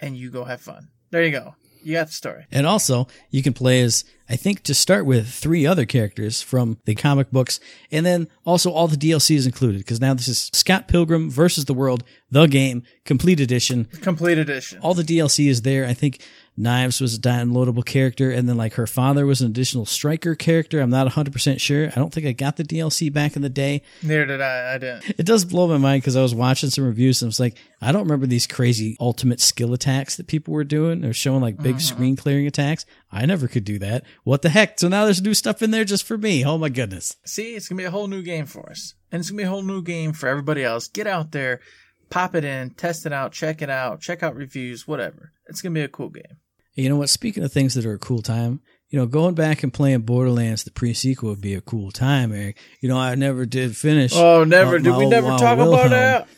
Speaker 3: And you go have fun. There you go. You got the story.
Speaker 2: And also, you can play as, I think, to start with, three other characters from the comic books, and then also all the DLC is included, because now this is Scott Pilgrim versus the World, the game, complete edition.
Speaker 3: Complete edition.
Speaker 2: All the DLC is there. I think Knives was a downloadable character, and then like her father was an additional striker character. I'm not 100% sure. I don't think I got the DLC back in the day.
Speaker 3: Neither did I. I didn't.
Speaker 2: It does blow my mind because I was watching some reviews and I was like, I don't remember these crazy ultimate skill attacks that people were doing or showing like big mm-hmm. screen clearing attacks. I never could do that. What the heck? So now there's new stuff in there just for me. Oh my goodness.
Speaker 3: See, it's gonna be a whole new game for us, and it's gonna be a whole new game for everybody else. Get out there, pop it in, test it out, check it out, check out reviews, whatever. It's gonna be a cool game.
Speaker 2: You know what? Speaking of things that are a cool time, you know, going back and playing Borderlands, the pre-sequel would be a cool time, Eric. You know, I never did finish.
Speaker 3: Oh, never.
Speaker 2: uh,
Speaker 3: Did we
Speaker 2: my
Speaker 3: never
Speaker 2: old, uh,
Speaker 3: talk about that?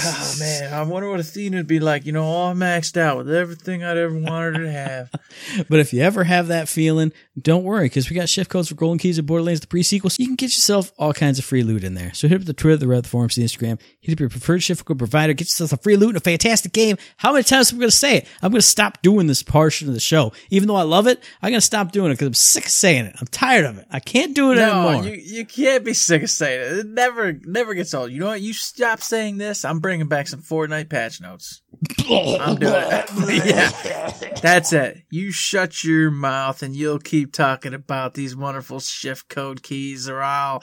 Speaker 3: Oh man, I wonder what Athena would be like. You know, all maxed out with everything I'd ever wanted to have.
Speaker 2: But if you ever have that feeling, don't worry because we got shift codes for Golden Keys and Borderlands the pre-sequel, so you can get yourself all kinds of free loot in there. So hit up the Twitter, the Reddit, the forums, the Instagram. Hit up your preferred shift code provider. Get yourself some free loot and a fantastic game. How many times am I going to say it? I'm going to stop doing this portion of the show, even though I love it. I'm going to stop doing it because I'm sick of saying it. I'm tired of it. I can't do it
Speaker 3: No,
Speaker 2: anymore.
Speaker 3: you you can't be sick of saying it. It never never gets old. You know what? You stop saying this. I'm bringing back some Fortnite patch notes. I'm doing it. yeah, that's it. You shut your mouth and you'll keep talking about these wonderful shift code keys, or I'll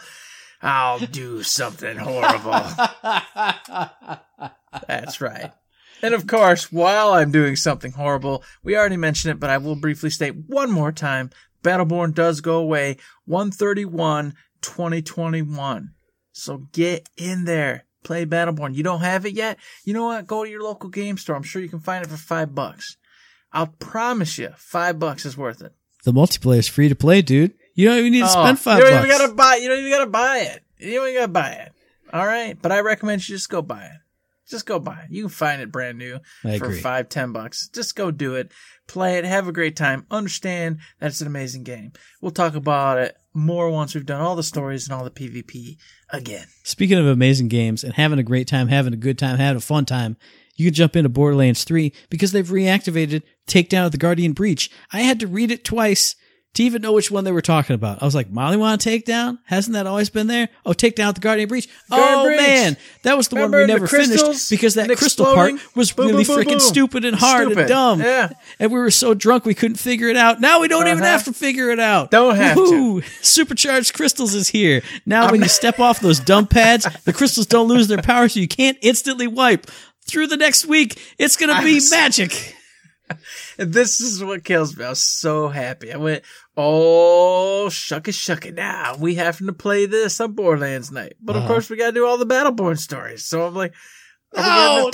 Speaker 3: I'll do something horrible. That's right. And of course, while I'm doing something horrible, we already mentioned it, but I will briefly state one more time Battleborn does go away 131 2021. So get in there. Play Battleborn. You don't have it yet? You know what? Go to your local game store. I'm sure you can find it for five bucks. I'll promise you, five bucks is worth it.
Speaker 2: the multiplayer is free to play, dude. You don't even need to oh, spend five
Speaker 3: Oh, you don't
Speaker 2: bucks.
Speaker 3: even gotta buy. You don't even gotta buy it. You don't even gotta buy it. All right, but I recommend you just go buy it. Just go buy it. You can find it brand new
Speaker 2: I
Speaker 3: for
Speaker 2: agree.
Speaker 3: five, ten bucks. Just go do it. Play it. Have a great time. Understand that it's an amazing game. We'll talk about it more once we've done all the stories and all the PvP again.
Speaker 2: Speaking of amazing games and having a great time, having a good time, having a fun time, you can jump into Borderlands 3 because they've reactivated Takedown of the Guardian Breach. I had to read it twice to even know which one they were talking about. I was like, Maliwan to take down? Hasn't that always been there? Oh, take down the Guardian Breach.
Speaker 3: Guardian
Speaker 2: oh
Speaker 3: Breach.
Speaker 2: man, that was the
Speaker 3: Remember
Speaker 2: one we never finished because that crystal part was
Speaker 3: Boom,
Speaker 2: really
Speaker 3: boom,
Speaker 2: freaking
Speaker 3: boom.
Speaker 2: stupid and hard
Speaker 3: Stupid.
Speaker 2: and dumb.
Speaker 3: Yeah.
Speaker 2: And we were so drunk we couldn't figure it out. Now we don't even
Speaker 3: Uh-huh.
Speaker 2: have to figure it out.
Speaker 3: Don't have to.
Speaker 2: Supercharged crystals is here. Now when you step off those dump pads, the crystals don't lose their power so you can't instantly wipe. Through the next week, it's gonna be
Speaker 3: was-
Speaker 2: magic.
Speaker 3: This is what kills me. I was so happy. I went, oh, shuck it, shuck it. Now we having to play this on Borderlands night. But of
Speaker 2: Uh-huh.
Speaker 3: course, we got to do all the Battleborn stories. So I'm like, we
Speaker 2: No,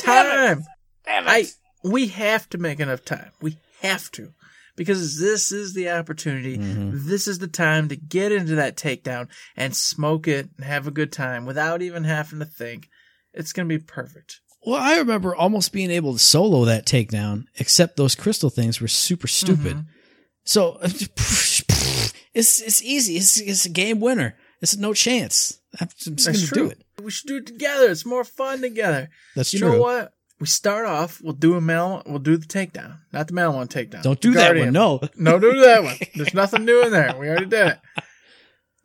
Speaker 3: got enough
Speaker 2: damn
Speaker 3: time? I, we have to make enough time. We have to. Because this is the opportunity.
Speaker 2: Mm-hmm.
Speaker 3: This is the time to get into that takedown and smoke it and have a good time without even having to think. It's going to be perfect.
Speaker 2: Well, I remember almost being able to solo that takedown, except those crystal things were super stupid.
Speaker 3: Mm-hmm.
Speaker 2: So it's it's easy. It's, it's a game winner. It's no chance. I'm just
Speaker 3: That's
Speaker 2: going to
Speaker 3: true.
Speaker 2: do it.
Speaker 3: We should do it together. It's more fun together.
Speaker 2: That's
Speaker 3: you
Speaker 2: true.
Speaker 3: know what? We start off. We'll do a mail. We'll do the takedown, not the Maliwan takedown.
Speaker 2: Don't do
Speaker 3: Guardian.
Speaker 2: that one. No.
Speaker 3: No, do that one. There's nothing new in there. We already did it.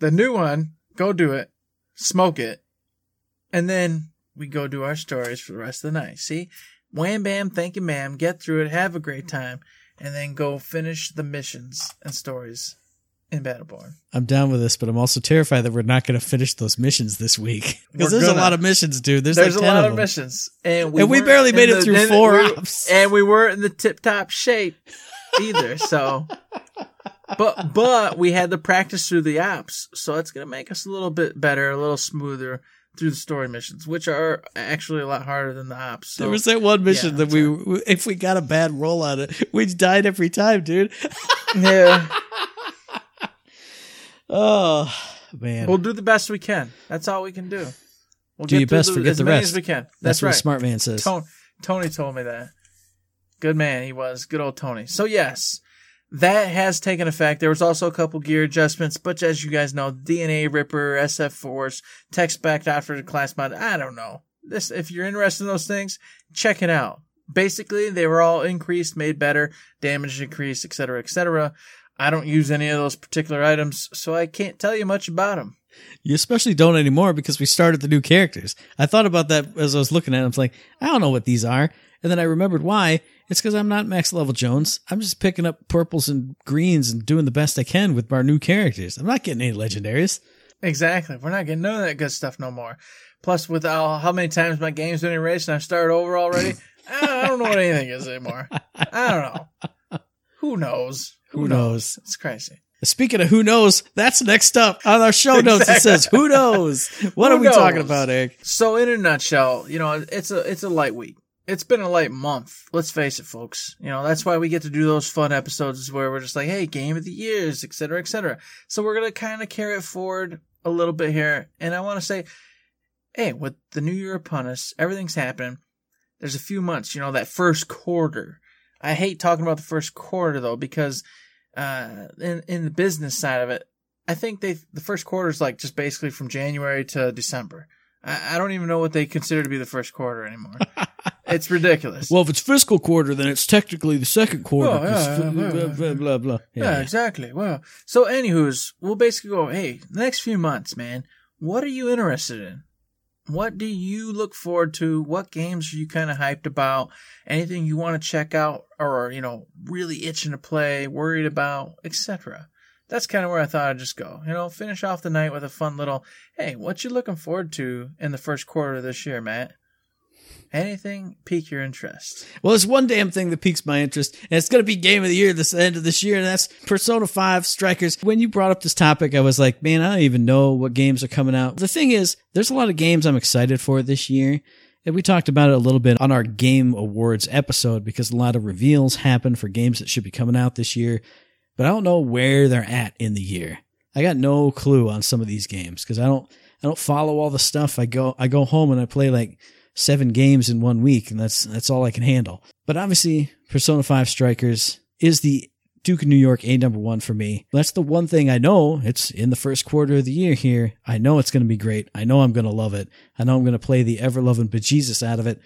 Speaker 3: The new one, go do it, smoke it, and then we go do our stories for the rest of the night. See? Wham bam, thank you ma'am, get through it, have a great time, and then go finish the missions and stories in Battleborn.
Speaker 2: I'm down with this, but I'm also terrified that we're not going to finish those missions this week because there's
Speaker 3: gonna.
Speaker 2: a lot of missions, dude. There's,
Speaker 3: There's
Speaker 2: like
Speaker 3: a lot
Speaker 2: of
Speaker 3: of missions, and
Speaker 2: And we barely made it through four
Speaker 3: we-
Speaker 2: ops.
Speaker 3: and we weren't in the tip top shape either. So, but but we had to practice through the ops, so it's gonna make us a little bit better, a little smoother through the story missions, which are actually a lot harder than the ops. So
Speaker 2: there was that one mission
Speaker 3: yeah,
Speaker 2: that we, if we got a bad roll on it, we died every time, dude.
Speaker 3: yeah,
Speaker 2: Oh man,
Speaker 3: we'll do the best we can. That's all we can do. We'll
Speaker 2: Do your best, forget
Speaker 3: as
Speaker 2: the rest.
Speaker 3: as we can.
Speaker 2: that's,
Speaker 3: That's,
Speaker 2: what
Speaker 3: right.
Speaker 2: a smart man says.
Speaker 3: Tony, Tony told me that. Good man, he was. Good old Tony. So yes, that has taken effect. There was also a couple gear adjustments, but as you guys know, DNA Ripper, SF Force, text back after the class mod. I don't know. This, if you're interested in those things, check it out. Basically, they were all increased, made better, damage increased, etc., etc. I don't use any of those particular items, so I can't tell you much about them.
Speaker 2: You especially don't anymore because we started the new characters. I thought about that as I was looking at them. I was like, I don't know what these are. And then I remembered why. It's because I'm not max level Jones. I'm just picking up purples and greens and doing the best I can with our new characters. I'm not getting any legendaries.
Speaker 3: Exactly. We're not getting none of that good stuff no more. Plus, with how, how many times my game's been erased and I've started over already, I don't know what anything is anymore. I don't know. Who knows?
Speaker 2: Who knows?
Speaker 3: It's crazy.
Speaker 2: Speaking of who knows, that's next up on our show notes. It says, who knows? What
Speaker 3: Who
Speaker 2: are we talking about, Eric?
Speaker 3: So, in a nutshell, you know, it's a it's a light week. It's been a light month. Let's face it, folks. You know, that's why we get to do those fun episodes where we're just like, hey, game of the years, et cetera, et cetera. So we're gonna kind of carry it forward a little bit here, and I want to say, hey, with the new year upon us, everything's happening. There's a few months, you know, that first quarter. I hate talking about the first quarter though because uh, in in the business side of it, I think they the first quarter is like just basically from January to December. I, I don't even know what they consider to be the first quarter anymore. it's ridiculous.
Speaker 2: Well, if it's fiscal quarter, then it's technically the second quarter.
Speaker 3: Oh, yeah, yeah,
Speaker 2: blah,
Speaker 3: yeah,
Speaker 2: blah, blah, blah.
Speaker 3: yeah. exactly. Well, so anywho's, we'll basically go, hey, the next few months, man, what are you interested in? What do you look forward to? What games are you kind of hyped about? Anything you want to check out or, you know, really itching to play, worried about, etc. That's kind of where I thought I'd just go. You know, finish off the night with a fun little, hey, what you looking forward to in the first quarter of this year, Matt? Anything pique your interest?
Speaker 2: Well, it's one damn thing that piques my interest, and it's going to be game of the year this end of this year, and that's Persona 5 Strikers. When you brought up this topic, I was like, man, I don't even know what games are coming out. The thing is, there's a lot of games I'm excited for this year. And we talked about it a little bit on our Game Awards episode because a lot of reveals happen for games that should be coming out this year. But I don't know where they're at in the year. I got no clue on some of these games because I don't I don't follow all the stuff. I go I go home and I play like seven games in one week, and that's that's all I can handle. But obviously, Persona Five Strikers is the Duke of New York A number one for me. That's the one thing I know. It's in the first quarter of the year here. I know it's going to be great. I know I'm going to love it. I know I'm going to play the ever loving bejesus out of it.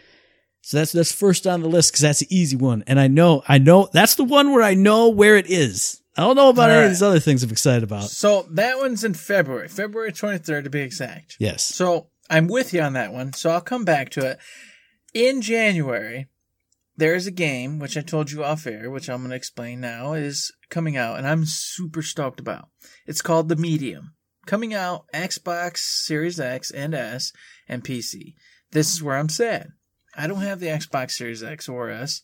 Speaker 2: So that's that's first on the list because that's the easy one, and I know I know that's the one where I know where it is. I don't know about
Speaker 3: All
Speaker 2: any
Speaker 3: right.
Speaker 2: of these other things I'm excited about.
Speaker 3: So that one's in February, February 23rd to be exact.
Speaker 2: Yes.
Speaker 3: So I'm with you on that one. So I'll come back to it. In January, there is a game, which I told you off air, which I'm going to explain now, is coming out, and I'm super stoked about. It's called The Medium. Coming out Xbox Series X and S and PC. This is where I'm sad. I don't have the Xbox Series X or S.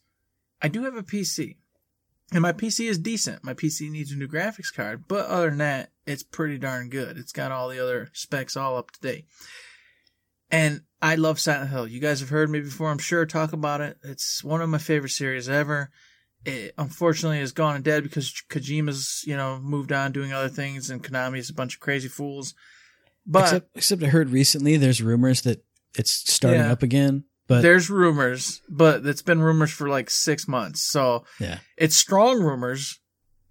Speaker 3: I do have a PC. And my PC is decent. My PC needs a new graphics card, but other than that, it's pretty darn good. It's got all the other specs all up to date. And I love Silent Hill. You guys have heard me before, I'm sure, talk about it. It's one of my favorite series ever. It unfortunately is gone and dead because Kojima's, you know, moved on doing other things and Konami's a bunch of crazy fools. But
Speaker 2: except, except I heard recently there's rumors that it's starting
Speaker 3: Yeah.
Speaker 2: up again. But
Speaker 3: there's rumors, but it's been rumors for like six months. So
Speaker 2: yeah,
Speaker 3: it's strong rumors,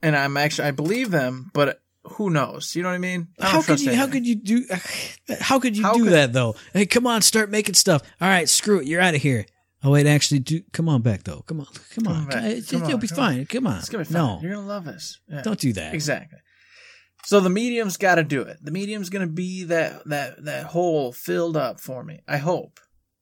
Speaker 3: and I'm actually I believe them, but who knows? You know what I mean? I
Speaker 2: how could you? How could you do? How could you
Speaker 3: How
Speaker 2: do
Speaker 3: could-
Speaker 2: that though? Hey, come on, start making stuff. All right, screw it. You're out of here. Oh wait, actually, do come on back though. Come on, come on.
Speaker 3: back.
Speaker 2: It-
Speaker 3: Come
Speaker 2: It'll
Speaker 3: on,
Speaker 2: be
Speaker 3: come
Speaker 2: fine. Come on.
Speaker 3: It's gonna be fine.
Speaker 2: No,
Speaker 3: You're gonna love this. Yeah.
Speaker 2: don't do that.
Speaker 3: Exactly. So the medium's got to do it. The medium's going to be that that that hole filled up for me. I hope.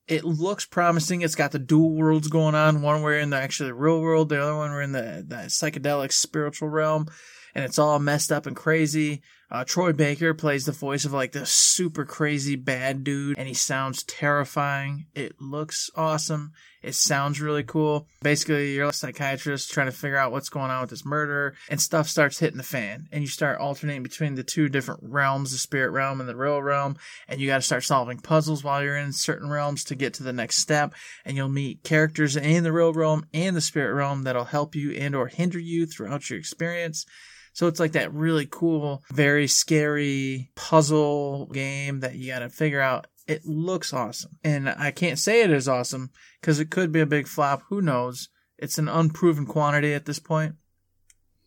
Speaker 3: It looks promising. It's got the dual worlds going on. One we're in the actually the real world. The other one we're in the, the psychedelic spiritual realm. And it's all messed up and crazy. Uh, Troy Baker plays the voice of like this super crazy bad dude, and he sounds terrifying. It looks awesome. It sounds really cool. Basically, you're a psychiatrist trying to figure out what's going on with this murder, and stuff starts hitting the fan, and you start alternating between the two different realms, the spirit realm and the real realm, and you got to start solving puzzles while you're in certain realms to get to the next step, and you'll meet characters in the real realm and the spirit realm that'll help you and or hinder you throughout your experience. So it's like that really cool, very scary puzzle game that you got to figure out. It looks awesome. And I can't say it is awesome because it could be a big flop. Who knows? It's an unproven quantity at this point.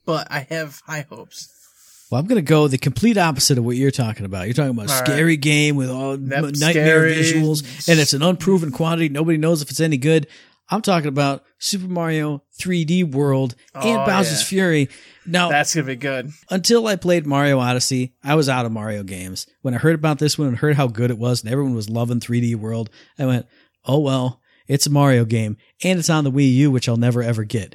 Speaker 3: But I have high hopes.
Speaker 2: Well, I'm going to go the complete opposite of what you're talking about. You're talking about a
Speaker 3: All right.
Speaker 2: scary game with all
Speaker 3: Yep,
Speaker 2: nightmare
Speaker 3: scary.
Speaker 2: visuals, and it's an unproven quantity. Nobody knows if it's any good. I'm talking about Super Mario 3D World oh, and
Speaker 3: Oh,
Speaker 2: Bowser's
Speaker 3: yeah.
Speaker 2: Fury. Now,
Speaker 3: That's going to be good.
Speaker 2: until I played Mario Odyssey, I was out of Mario games. When I heard about this one and heard how good it was, and everyone was loving 3D World, I went, oh well, it's a Mario game, and it's on the Wii U, which I'll never ever get.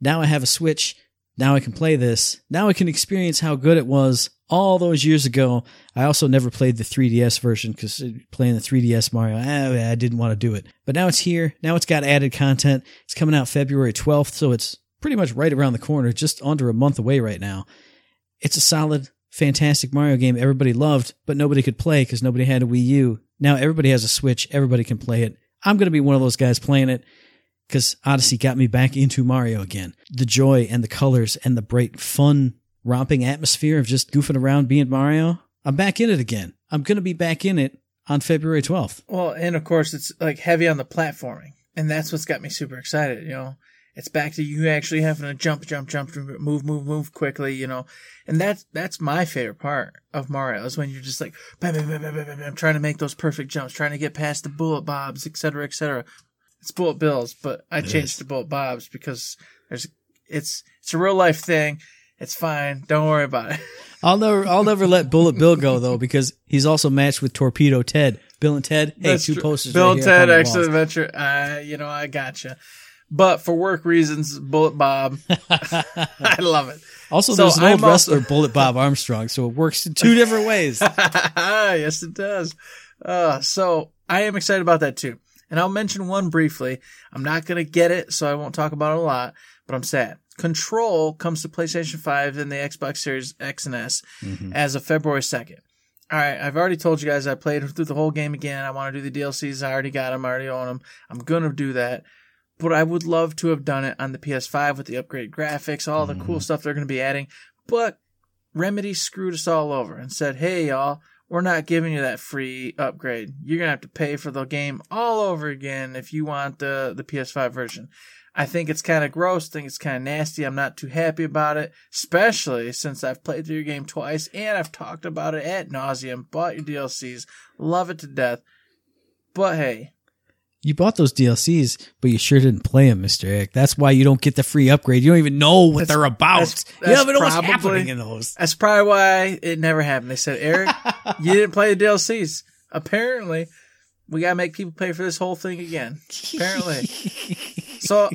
Speaker 2: Now I have a Switch. Now I can play this. Now I can experience how good it was all those years ago. I also never played the 3DS version because playing the 3DS Mario, eh, I didn't want to do it. But now it's here. Now it's got added content. It's coming out February 12th, so it's pretty much right around the corner, just under a month away right now. It's a solid, fantastic Mario game everybody loved, but nobody could play because nobody had a Wii U. Now everybody has a Switch, everybody can play it. I'm going to be one of those guys playing it because Odyssey got me back into Mario again. The joy and the colors and the bright, fun, romping atmosphere of just goofing around being Mario. I'm back in it again. I'm going to be back in it on February 12th.
Speaker 3: Well, and of course, it's like heavy on the platforming. And that's what's got me super excited, you know. It's back to you actually having to jump, jump, jump, move, move, move quickly, you know. And that's that's my favorite part of Mario is when you're just like bam, bam, bam, bam, bam, bam, trying to make those perfect jumps, trying to get past the bullet bobs, et cetera, et cetera. It's bullet bills, but I changed
Speaker 2: is.
Speaker 3: to bullet bobs because there's it's it's a real life thing. It's fine. Don't worry about it.
Speaker 2: I'll never, I'll never let Bullet Bill go though because he's also matched with Torpedo Ted. Bill and Ted, hey,
Speaker 3: That's
Speaker 2: two
Speaker 3: true.
Speaker 2: posters.
Speaker 3: Bill
Speaker 2: right
Speaker 3: and Ted Excellent. Adventure. Uh, you know, I gotcha. But for work reasons, Bullet Bob. I love it.
Speaker 2: Also,
Speaker 3: So
Speaker 2: there's an
Speaker 3: I'm
Speaker 2: old
Speaker 3: also-
Speaker 2: wrestler, Bullet Bob Armstrong, so it works in two different ways.
Speaker 3: yes, it does. Uh, so I am excited about that too. And I'll mention one briefly. I'm not going to get it, so I won't talk about it a lot, but I'm sad. Control comes to PlayStation 5 and the Xbox Series X and S mm-hmm. as of February 2nd. All right, I've already told you guys I played through the whole game again. I want to do the DLCs. I already got them. I already own them. I'm going to do that. But I would love to have done it on the PS5 with the upgraded graphics, all the cool mm-hmm. stuff they're going to be adding. But Remedy screwed us all over and said, hey, y'all, we're not giving you that free upgrade. You're to have to pay for the game all over again if you want the, the PS5 version. I think it's kind of gross. I think it's kind of nasty. I'm not too happy about it, especially since I've played through your game twice and I've talked about it at nauseum, bought your DLCs, love it to death. But hey,
Speaker 2: You bought those DLCs, but you sure didn't play them, Mister Eric. That's why you don't get the free upgrade. You don't even know what
Speaker 3: That's-
Speaker 2: they're about.
Speaker 3: that's-
Speaker 2: you don't even know what's
Speaker 3: probably-
Speaker 2: happening in those.
Speaker 3: That's probably why it never happened. They said, Eric, you didn't play the DLCs. Apparently, we gotta make people pay for this whole thing again. Apparently. so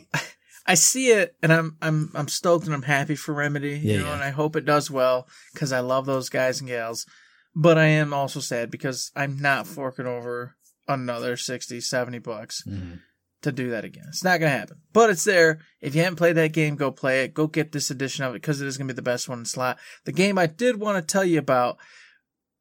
Speaker 3: I see it and I'm I'm I'm stoked and I'm happy for Remedy,
Speaker 2: Yeah,
Speaker 3: you know,
Speaker 2: yeah.
Speaker 3: and I hope it does well because I love those guys and gals. But I am also sad because I'm not forking over another 60, 70 bucks
Speaker 2: Mhm.
Speaker 3: to do that again. It's not going to happen. But it's there. If you haven't played that game, go play it. Go get this edition of it because it is going to be the best one in slot. The game I did want to tell you about,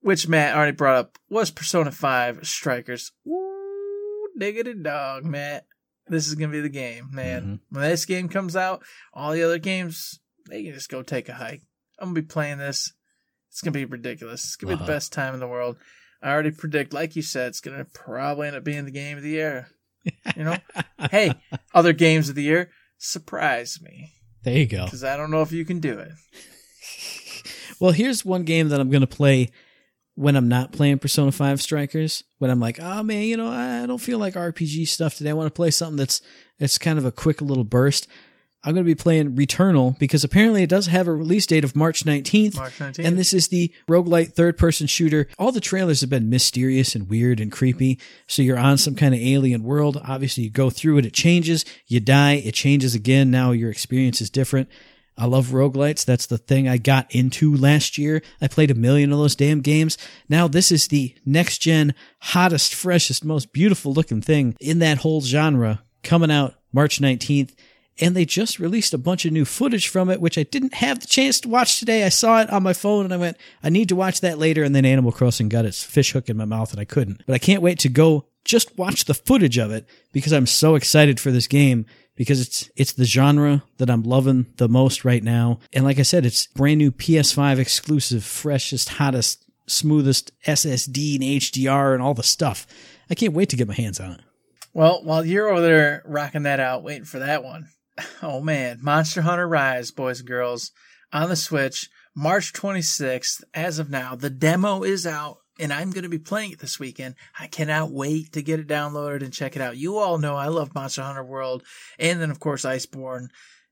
Speaker 3: which Matt already brought up, was Persona 5 Strikers. Woo, diggity dog, Matt. This is going to be the game, man.
Speaker 2: Mhm.
Speaker 3: When this game comes out, all the other games, they can just go take a hike. I'm going to be playing this. It's going to be ridiculous. It's going to be
Speaker 2: Uh-huh.
Speaker 3: the best time in the world. I already predict, like you said, it's going to probably end up being the game of the year. You know? hey, other games of the year, surprise me.
Speaker 2: There you go.
Speaker 3: Because I don't know if you can do it.
Speaker 2: Well, here's one game that I'm going to play when I'm not playing Persona 5 Strikers. When I'm like, oh man, you know, I don't feel like RPG stuff today. I want to play something that's that's kind of a quick little burst. I'm going to be playing Returnal because apparently it does have a release date of March 19th.
Speaker 3: March 19th.
Speaker 2: And this is the roguelite third person shooter. All the trailers have been mysterious and weird and creepy. So you're on some kind of alien world. Obviously, you go through it, it changes. You die, it changes again. Now your experience is different. I love roguelites. That's the thing I got into last year. I played a million of those damn games. Now this is the next gen, hottest, freshest, most beautiful looking thing in that whole genre coming out March 19th. And they just released a bunch of new footage from it, which I didn't have the chance to watch today. I saw it on my phone and I went, I need to watch that later. And then Animal Crossing got its fish hook in my mouth and I couldn't. But I can't wait to go just watch the footage of it because I'm so excited for this game because it's it's the genre that I'm loving the most right now. And like I said, it's brand new PS5 exclusive, freshest, hottest, smoothest SSD and HDR and all the stuff. I can't wait to get my hands on it.
Speaker 3: Well, while you're over there rocking that out, waiting for that one, oh man, Monster Hunter Rise, boys and girls, on the Switch, March 26th. As of now, the demo is out and I'm going to be playing it this weekend. I cannot wait to get it downloaded and check it out. You all know I love Monster Hunter World and then of course Iceborne.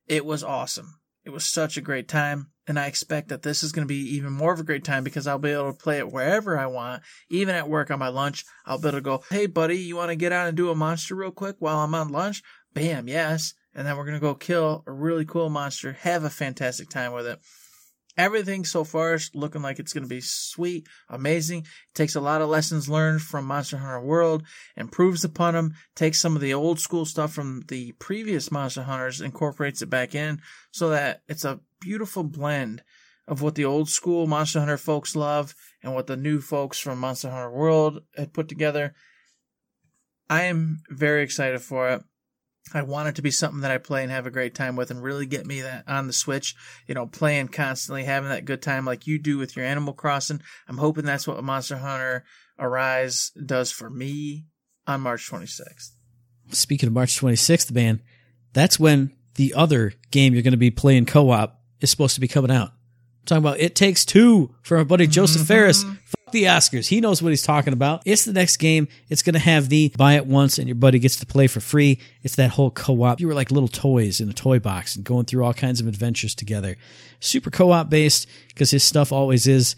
Speaker 3: It was awesome. It was such a great time. And I expect that this is going to be even more of a great time because I'll be able to play it wherever I want. Even at work on my lunch, I'll be able to go, Hey buddy, you want to get out and do a monster real quick while I'm on lunch? Bam, yes. And then we're to go kill a really cool monster. Have a fantastic time with it. Everything so far is looking like it's to be sweet, amazing. It takes a lot of lessons learned from Monster Hunter World, improves upon them, takes some of the old school stuff from the previous Monster Hunters, incorporates it back in so that it's a beautiful blend of what the old school Monster Hunter folks love and what the new folks from Monster Hunter World had put together. I am very excited for it. I want it to be something that I play and have a great time with and really get me that on the Switch, you know, playing constantly, having that good time like you do with your Animal Crossing. I'm hoping that's what Monster Hunter Arise does for me on March 26th.
Speaker 2: Speaking of March 26th, man, that's when the other game you're going to be playing co-op is supposed to be coming out. I'm talking about It Takes Two from our buddy Josef
Speaker 3: Mm-hmm.
Speaker 2: Ferris. The Oscars. He knows what he's talking about. It's the next game. It's going to have the buy it once and your buddy gets to play for free. It's that whole co-op. You were like little toys in a toy box and going through all kinds of adventures together. Super co-op based because his stuff always is.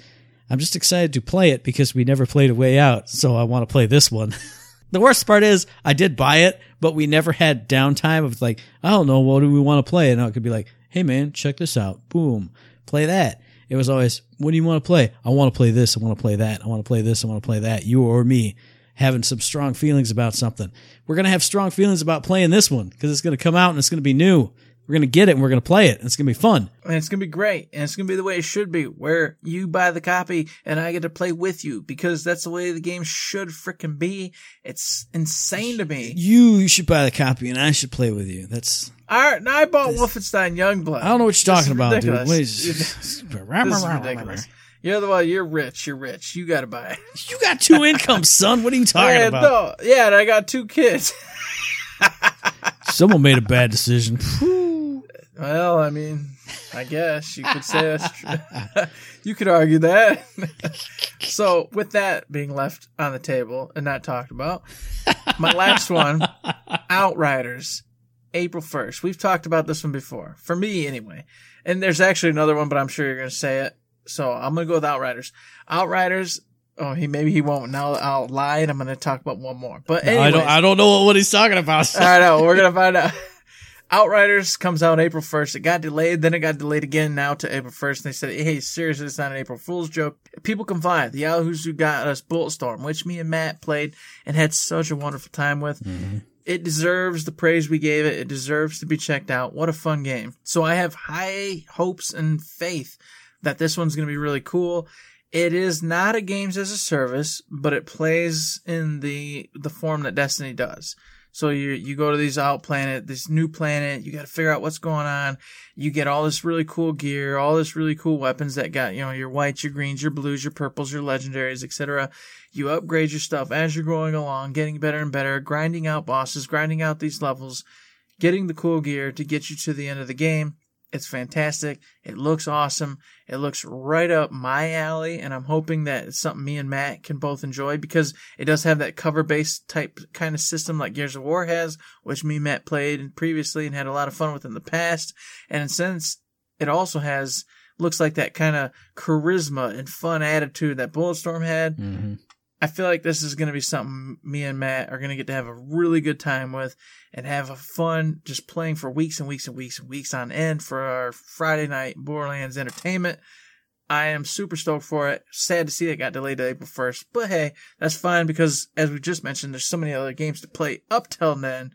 Speaker 2: I'm just excited to play it because we never played a way out. So I want to play this one. The worst part is I did buy it, but we never had downtime of like, I don't know, what do we want to play? And I could be like, hey man, check this out. Boom. Play that. It was always, what do you want to play? I want to play this. I want to play that. I want to play this. I want to play that. You or me having some strong feelings about something. We're going to have strong feelings about playing this one because it's going to come out and it's going to be new. We're going to get it and we're going to play it. And it's going to be fun.
Speaker 3: And it's going to be great. And it's going to be the way it should be, where you buy the copy and I get to play with you because that's the way the game should frickin' be. It's insane to me.
Speaker 2: You, you should buy the copy and I should play with you. That's,
Speaker 3: All right, now I bought Wolfenstein Youngblood.
Speaker 2: I don't know what you're
Speaker 3: This
Speaker 2: talking about, dude. is-
Speaker 3: This is ridiculous. You're the one. You're rich. You're rich. You got to buy it.
Speaker 2: You got two incomes, son. What are you talking
Speaker 3: yeah,
Speaker 2: about?
Speaker 3: no, yeah, and I got two kids.
Speaker 2: Someone made a bad decision.
Speaker 3: Well, I mean, I guess you could say that's true. you could argue that. so, with that being left on the table and not talked about, my last one, Outriders, April 1st. We've talked about this one before, for me anyway. And there's actually another one, but I'm sure you're going to say it. So, I'm going to go with Outriders. Outriders. Oh, he maybe he won't. Now I'll lie and I'm going to talk about one more. But anyway,
Speaker 2: I don't. I don't know what he's talking about.
Speaker 3: I know. We're gonna find out. Outriders comes out April 1st. It got delayed, then it got delayed again now to April 1st. And they said, hey, seriously, it's not an April Fool's joke. People can fly. The Yahoos who got us Bulletstorm, which me and Matt played and had such a wonderful time with. Mm-hmm. It deserves the praise we gave it. It deserves to be checked out. What a fun game. So I have high hopes and faith that this one's going to be really cool. It is not a games as a service, but it plays in the the form that Destiny does. So you you go to these out planet, this new planet, you got to figure out what's going on. You get all this really cool gear, all this really cool weapons that got you know your whites, your greens, your blues, your purples, your legendaries, etc. You upgrade your stuff as you're going along, getting better and better, grinding out bosses, grinding out these levels, getting the cool gear to get you to the end of the game. It's fantastic. It looks awesome. It looks right up my alley, and I'm hoping that it's something me and Matt can both enjoy because it does have that cover based type kind of system like Gears of War has, which me and Matt played previously and had a lot of fun with in the past. And since it also has looks like that kind of charisma and fun attitude that Bulletstorm had, mm-hmm. I feel like this is going to be something me and Matt are going to get to have a really good time with and have a fun just playing for weeks and weeks and weeks and weeks on end for our Friday night Borderlands entertainment. I am super stoked for it. Sad to see it got delayed to April 1st, but hey, that's fine because as we just mentioned, there's so many other games to play up till then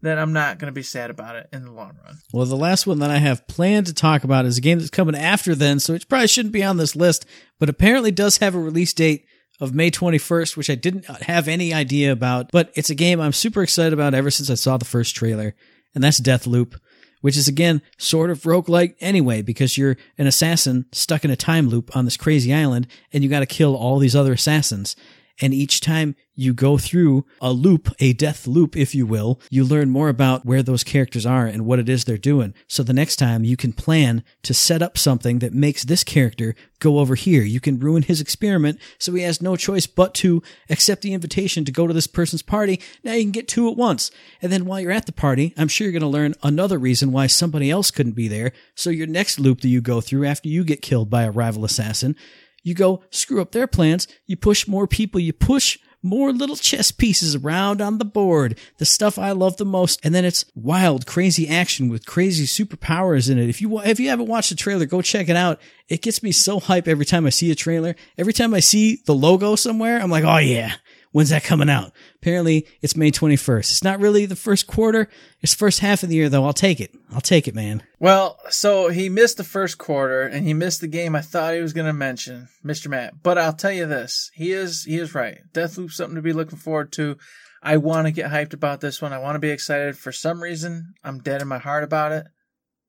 Speaker 3: that I'm not going to be sad about it in the long run.
Speaker 2: Well, the last one that I have planned to talk about is a game that's coming after then, so it probably shouldn't be on this list, but apparently does have a release date of May 21st, which I didn't have any idea about, but it's a game I'm super excited about ever since I saw the first trailer, and that's Deathloop, which is again sort of roguelike anyway, because you're an assassin stuck in a time loop on this crazy island, and you gotta kill all these other assassins. And each time you go through a loop, a death loop, if you will, you learn more about where those characters are and what it is they're doing. So the next time you can plan to set up something that makes this character go over here. You can ruin his experiment so he has no choice but to accept the invitation to go to this person's party. Now you can get two at once. And then while you're at the party, I'm sure you're going to learn another reason why somebody else couldn't be there. So your next loop that you go through after you get killed by a rival assassin, you go screw up their plans, you push more people, you push more little chess pieces around on the board, the stuff I love the most, and then it's wild, crazy action with crazy superpowers in it. If you if you haven't watched the trailer, go check it out. It gets me so hype every time I see a trailer. Every time I see the logo somewhere, I'm like, oh yeah, When's that coming out? Apparently it's May 21st. It's not really the first quarter. It's first half of the year though. I'll take it. I'll take it, man.
Speaker 3: Well, so he missed the first quarter and he missed the game I thought he was going to mention, Mr. Matt. But I'll tell you this. He is, he is right. Deathloop's something to be looking forward to. I want to get hyped about this one. I want to be excited. For some reason, I'm dead in my heart about it,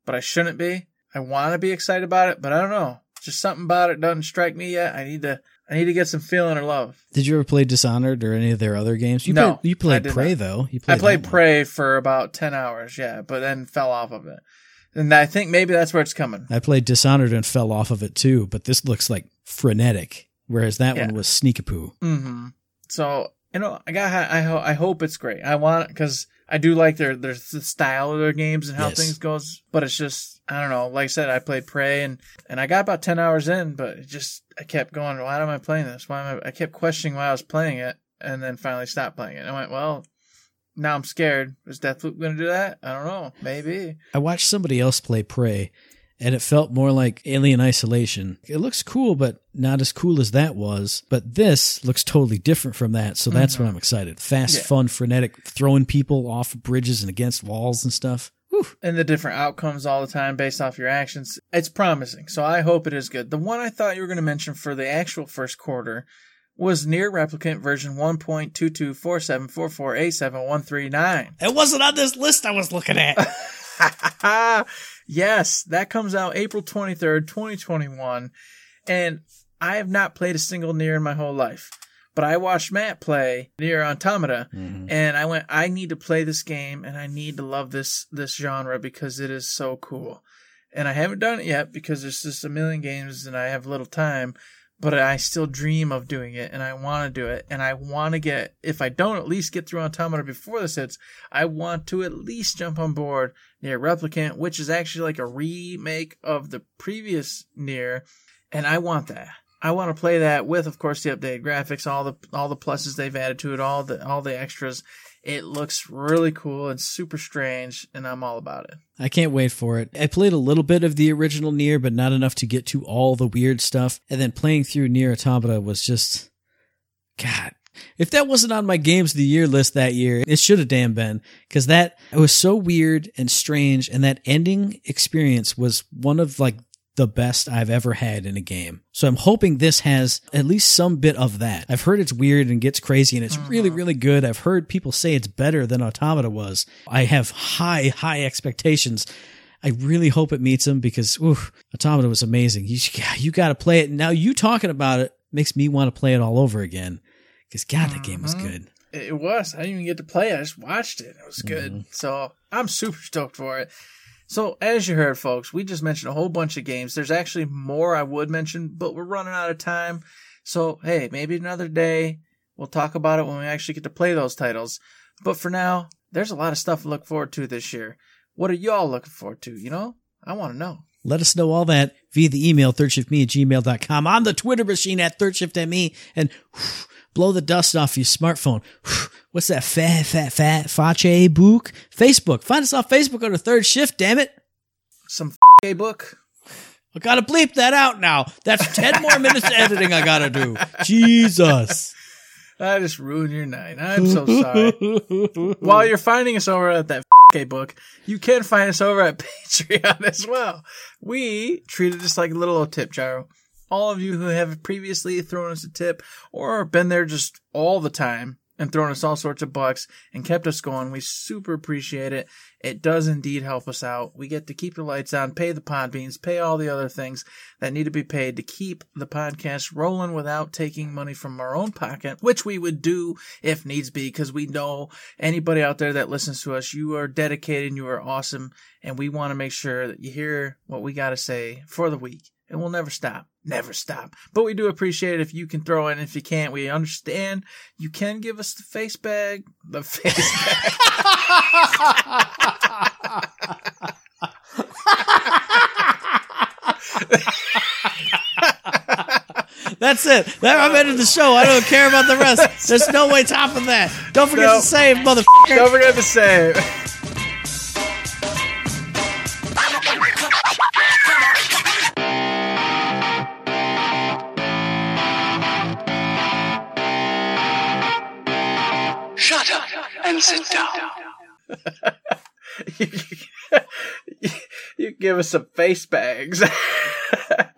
Speaker 3: but I shouldn't be. I want to be excited about it, but I don't know. Just something about it doesn't strike me yet. I need to I need to get some feeling or love.
Speaker 2: Did you ever play Dishonored or any of their other games? You
Speaker 3: no,
Speaker 2: played, you played Prey not. though. You
Speaker 3: played I played Prey for about ten hours, yeah, but then fell off of it. And I think maybe that's where it's coming.
Speaker 2: I played Dishonored and fell off of it too, but this looks like frenetic, whereas that yeah. one was sneakapoo.
Speaker 3: Mm-hmm. So you know, I got I hope I hope it's great. I want because I do like their their the style of their games and how yes. things goes, but it's just I don't know. Like I said, I played Prey and and I got about ten hours in, but it just I kept going. Why am I playing this? Why am I? I kept questioning why I was playing it, and then finally stopped playing it. And I went, well, now I'm scared. Is Deathloop going to do that? I don't know. Maybe.
Speaker 2: I watched somebody else play Prey, and it felt more like Alien Isolation. It looks cool, but not as cool as that was. But this looks totally different from that, so that's mm-hmm. what I'm excited. Fast, yeah. fun, frenetic, throwing people off bridges and against walls and stuff.
Speaker 3: Whew. And the different outcomes all the time based off your actions. It's promising, so I hope it is good. The one I thought you were going to mention for the actual first quarter was NieR Replicant version 1.22474487139.
Speaker 2: It wasn't on this list I was looking at.
Speaker 3: yes, that comes out April 23rd, 2021. And I have not played a single NieR in my whole life. But I watched Matt play NieR Automata, mm-hmm. and I went, I need to play this game, and I need to love this this genre because it is so cool. And I haven't done it yet because there's just a million games, and I have little time. But I still dream of doing it, and I want to do it, and I want to get. If I don't at least get through Automata before this hits, I want to at least jump on board NieR Replicant, which is actually like a remake of the previous NieR, and I want that. I want to play that with, of course, the updated graphics, all the all the pluses they've added to it, all the all the extras. It looks really cool and super strange, and I'm all about it.
Speaker 2: I can't wait for it. I played a little bit of the original NieR, but not enough to get to all the weird stuff. And then playing through NieR Automata was just, God, if that wasn't on my games of the year list that year, it should have damn been because that it was so weird and strange, and that ending experience was one of like the best I've ever had in a game. So I'm hoping this has at least some bit of that. I've heard it's weird and gets crazy and it's really, uh-huh. really good. I've heard people say it's better than Automata was. I have high, high expectations. I really hope it meets them because ooh, Automata was amazing. You, you got to play it. Now you talking about it makes me want to play it all over again because God, that game was mm-hmm. good.
Speaker 3: It was. I didn't even get to play it. I just watched it. It was good. Mm-hmm. So I'm super stoked for it. So, as you heard, folks, we just mentioned a whole bunch of games. There's actually more I would mention, but we're running out of time. So, hey, maybe another day we'll talk about it when we actually get to play those titles. But for now, there's a lot of stuff to look forward to this year. What are y'all looking forward to? You know, I want to know.
Speaker 2: Let us know all that via the email, thirdshiftme at gmail.com, on the Twitter machine at thirdShiftME, and whew, Blow the dust off your smartphone. What's that fat, fat, fat, fache book? Facebook. Find us on Facebook under third shift, damn it.
Speaker 3: Some f- book.
Speaker 2: I gotta bleep that out now. That's 10 more minutes of editing I gotta do. Jesus.
Speaker 3: I just ruined your night. I'm so sorry. While you're finding us over at that f- book, you can find us over at Patreon as well. We treat it just like a little old tip jar. All of you who have previously thrown us a tip or been there just all the time and thrown us all sorts of bucks and kept us going, we super appreciate it. It does indeed help us out. We get to keep the lights on, pay the Podbeans, pay all the other things that need to be paid to keep the podcast rolling without taking money from our own pocket, which we would do if needs be, because we know anybody out there that listens to us, you are dedicated and you are awesome, and we want to make sure that you hear what we got to say for the week. And we'll never stop. Never stop. But we do appreciate it if you can throw in. If you can't, we understand. You can give us the face bag. The face bag.
Speaker 2: That's it. That I'm ending the show. I don't care about the rest. There's no way topping that. Don't forget to save, motherfucker.
Speaker 3: Don't forget to say. Give us some face bags.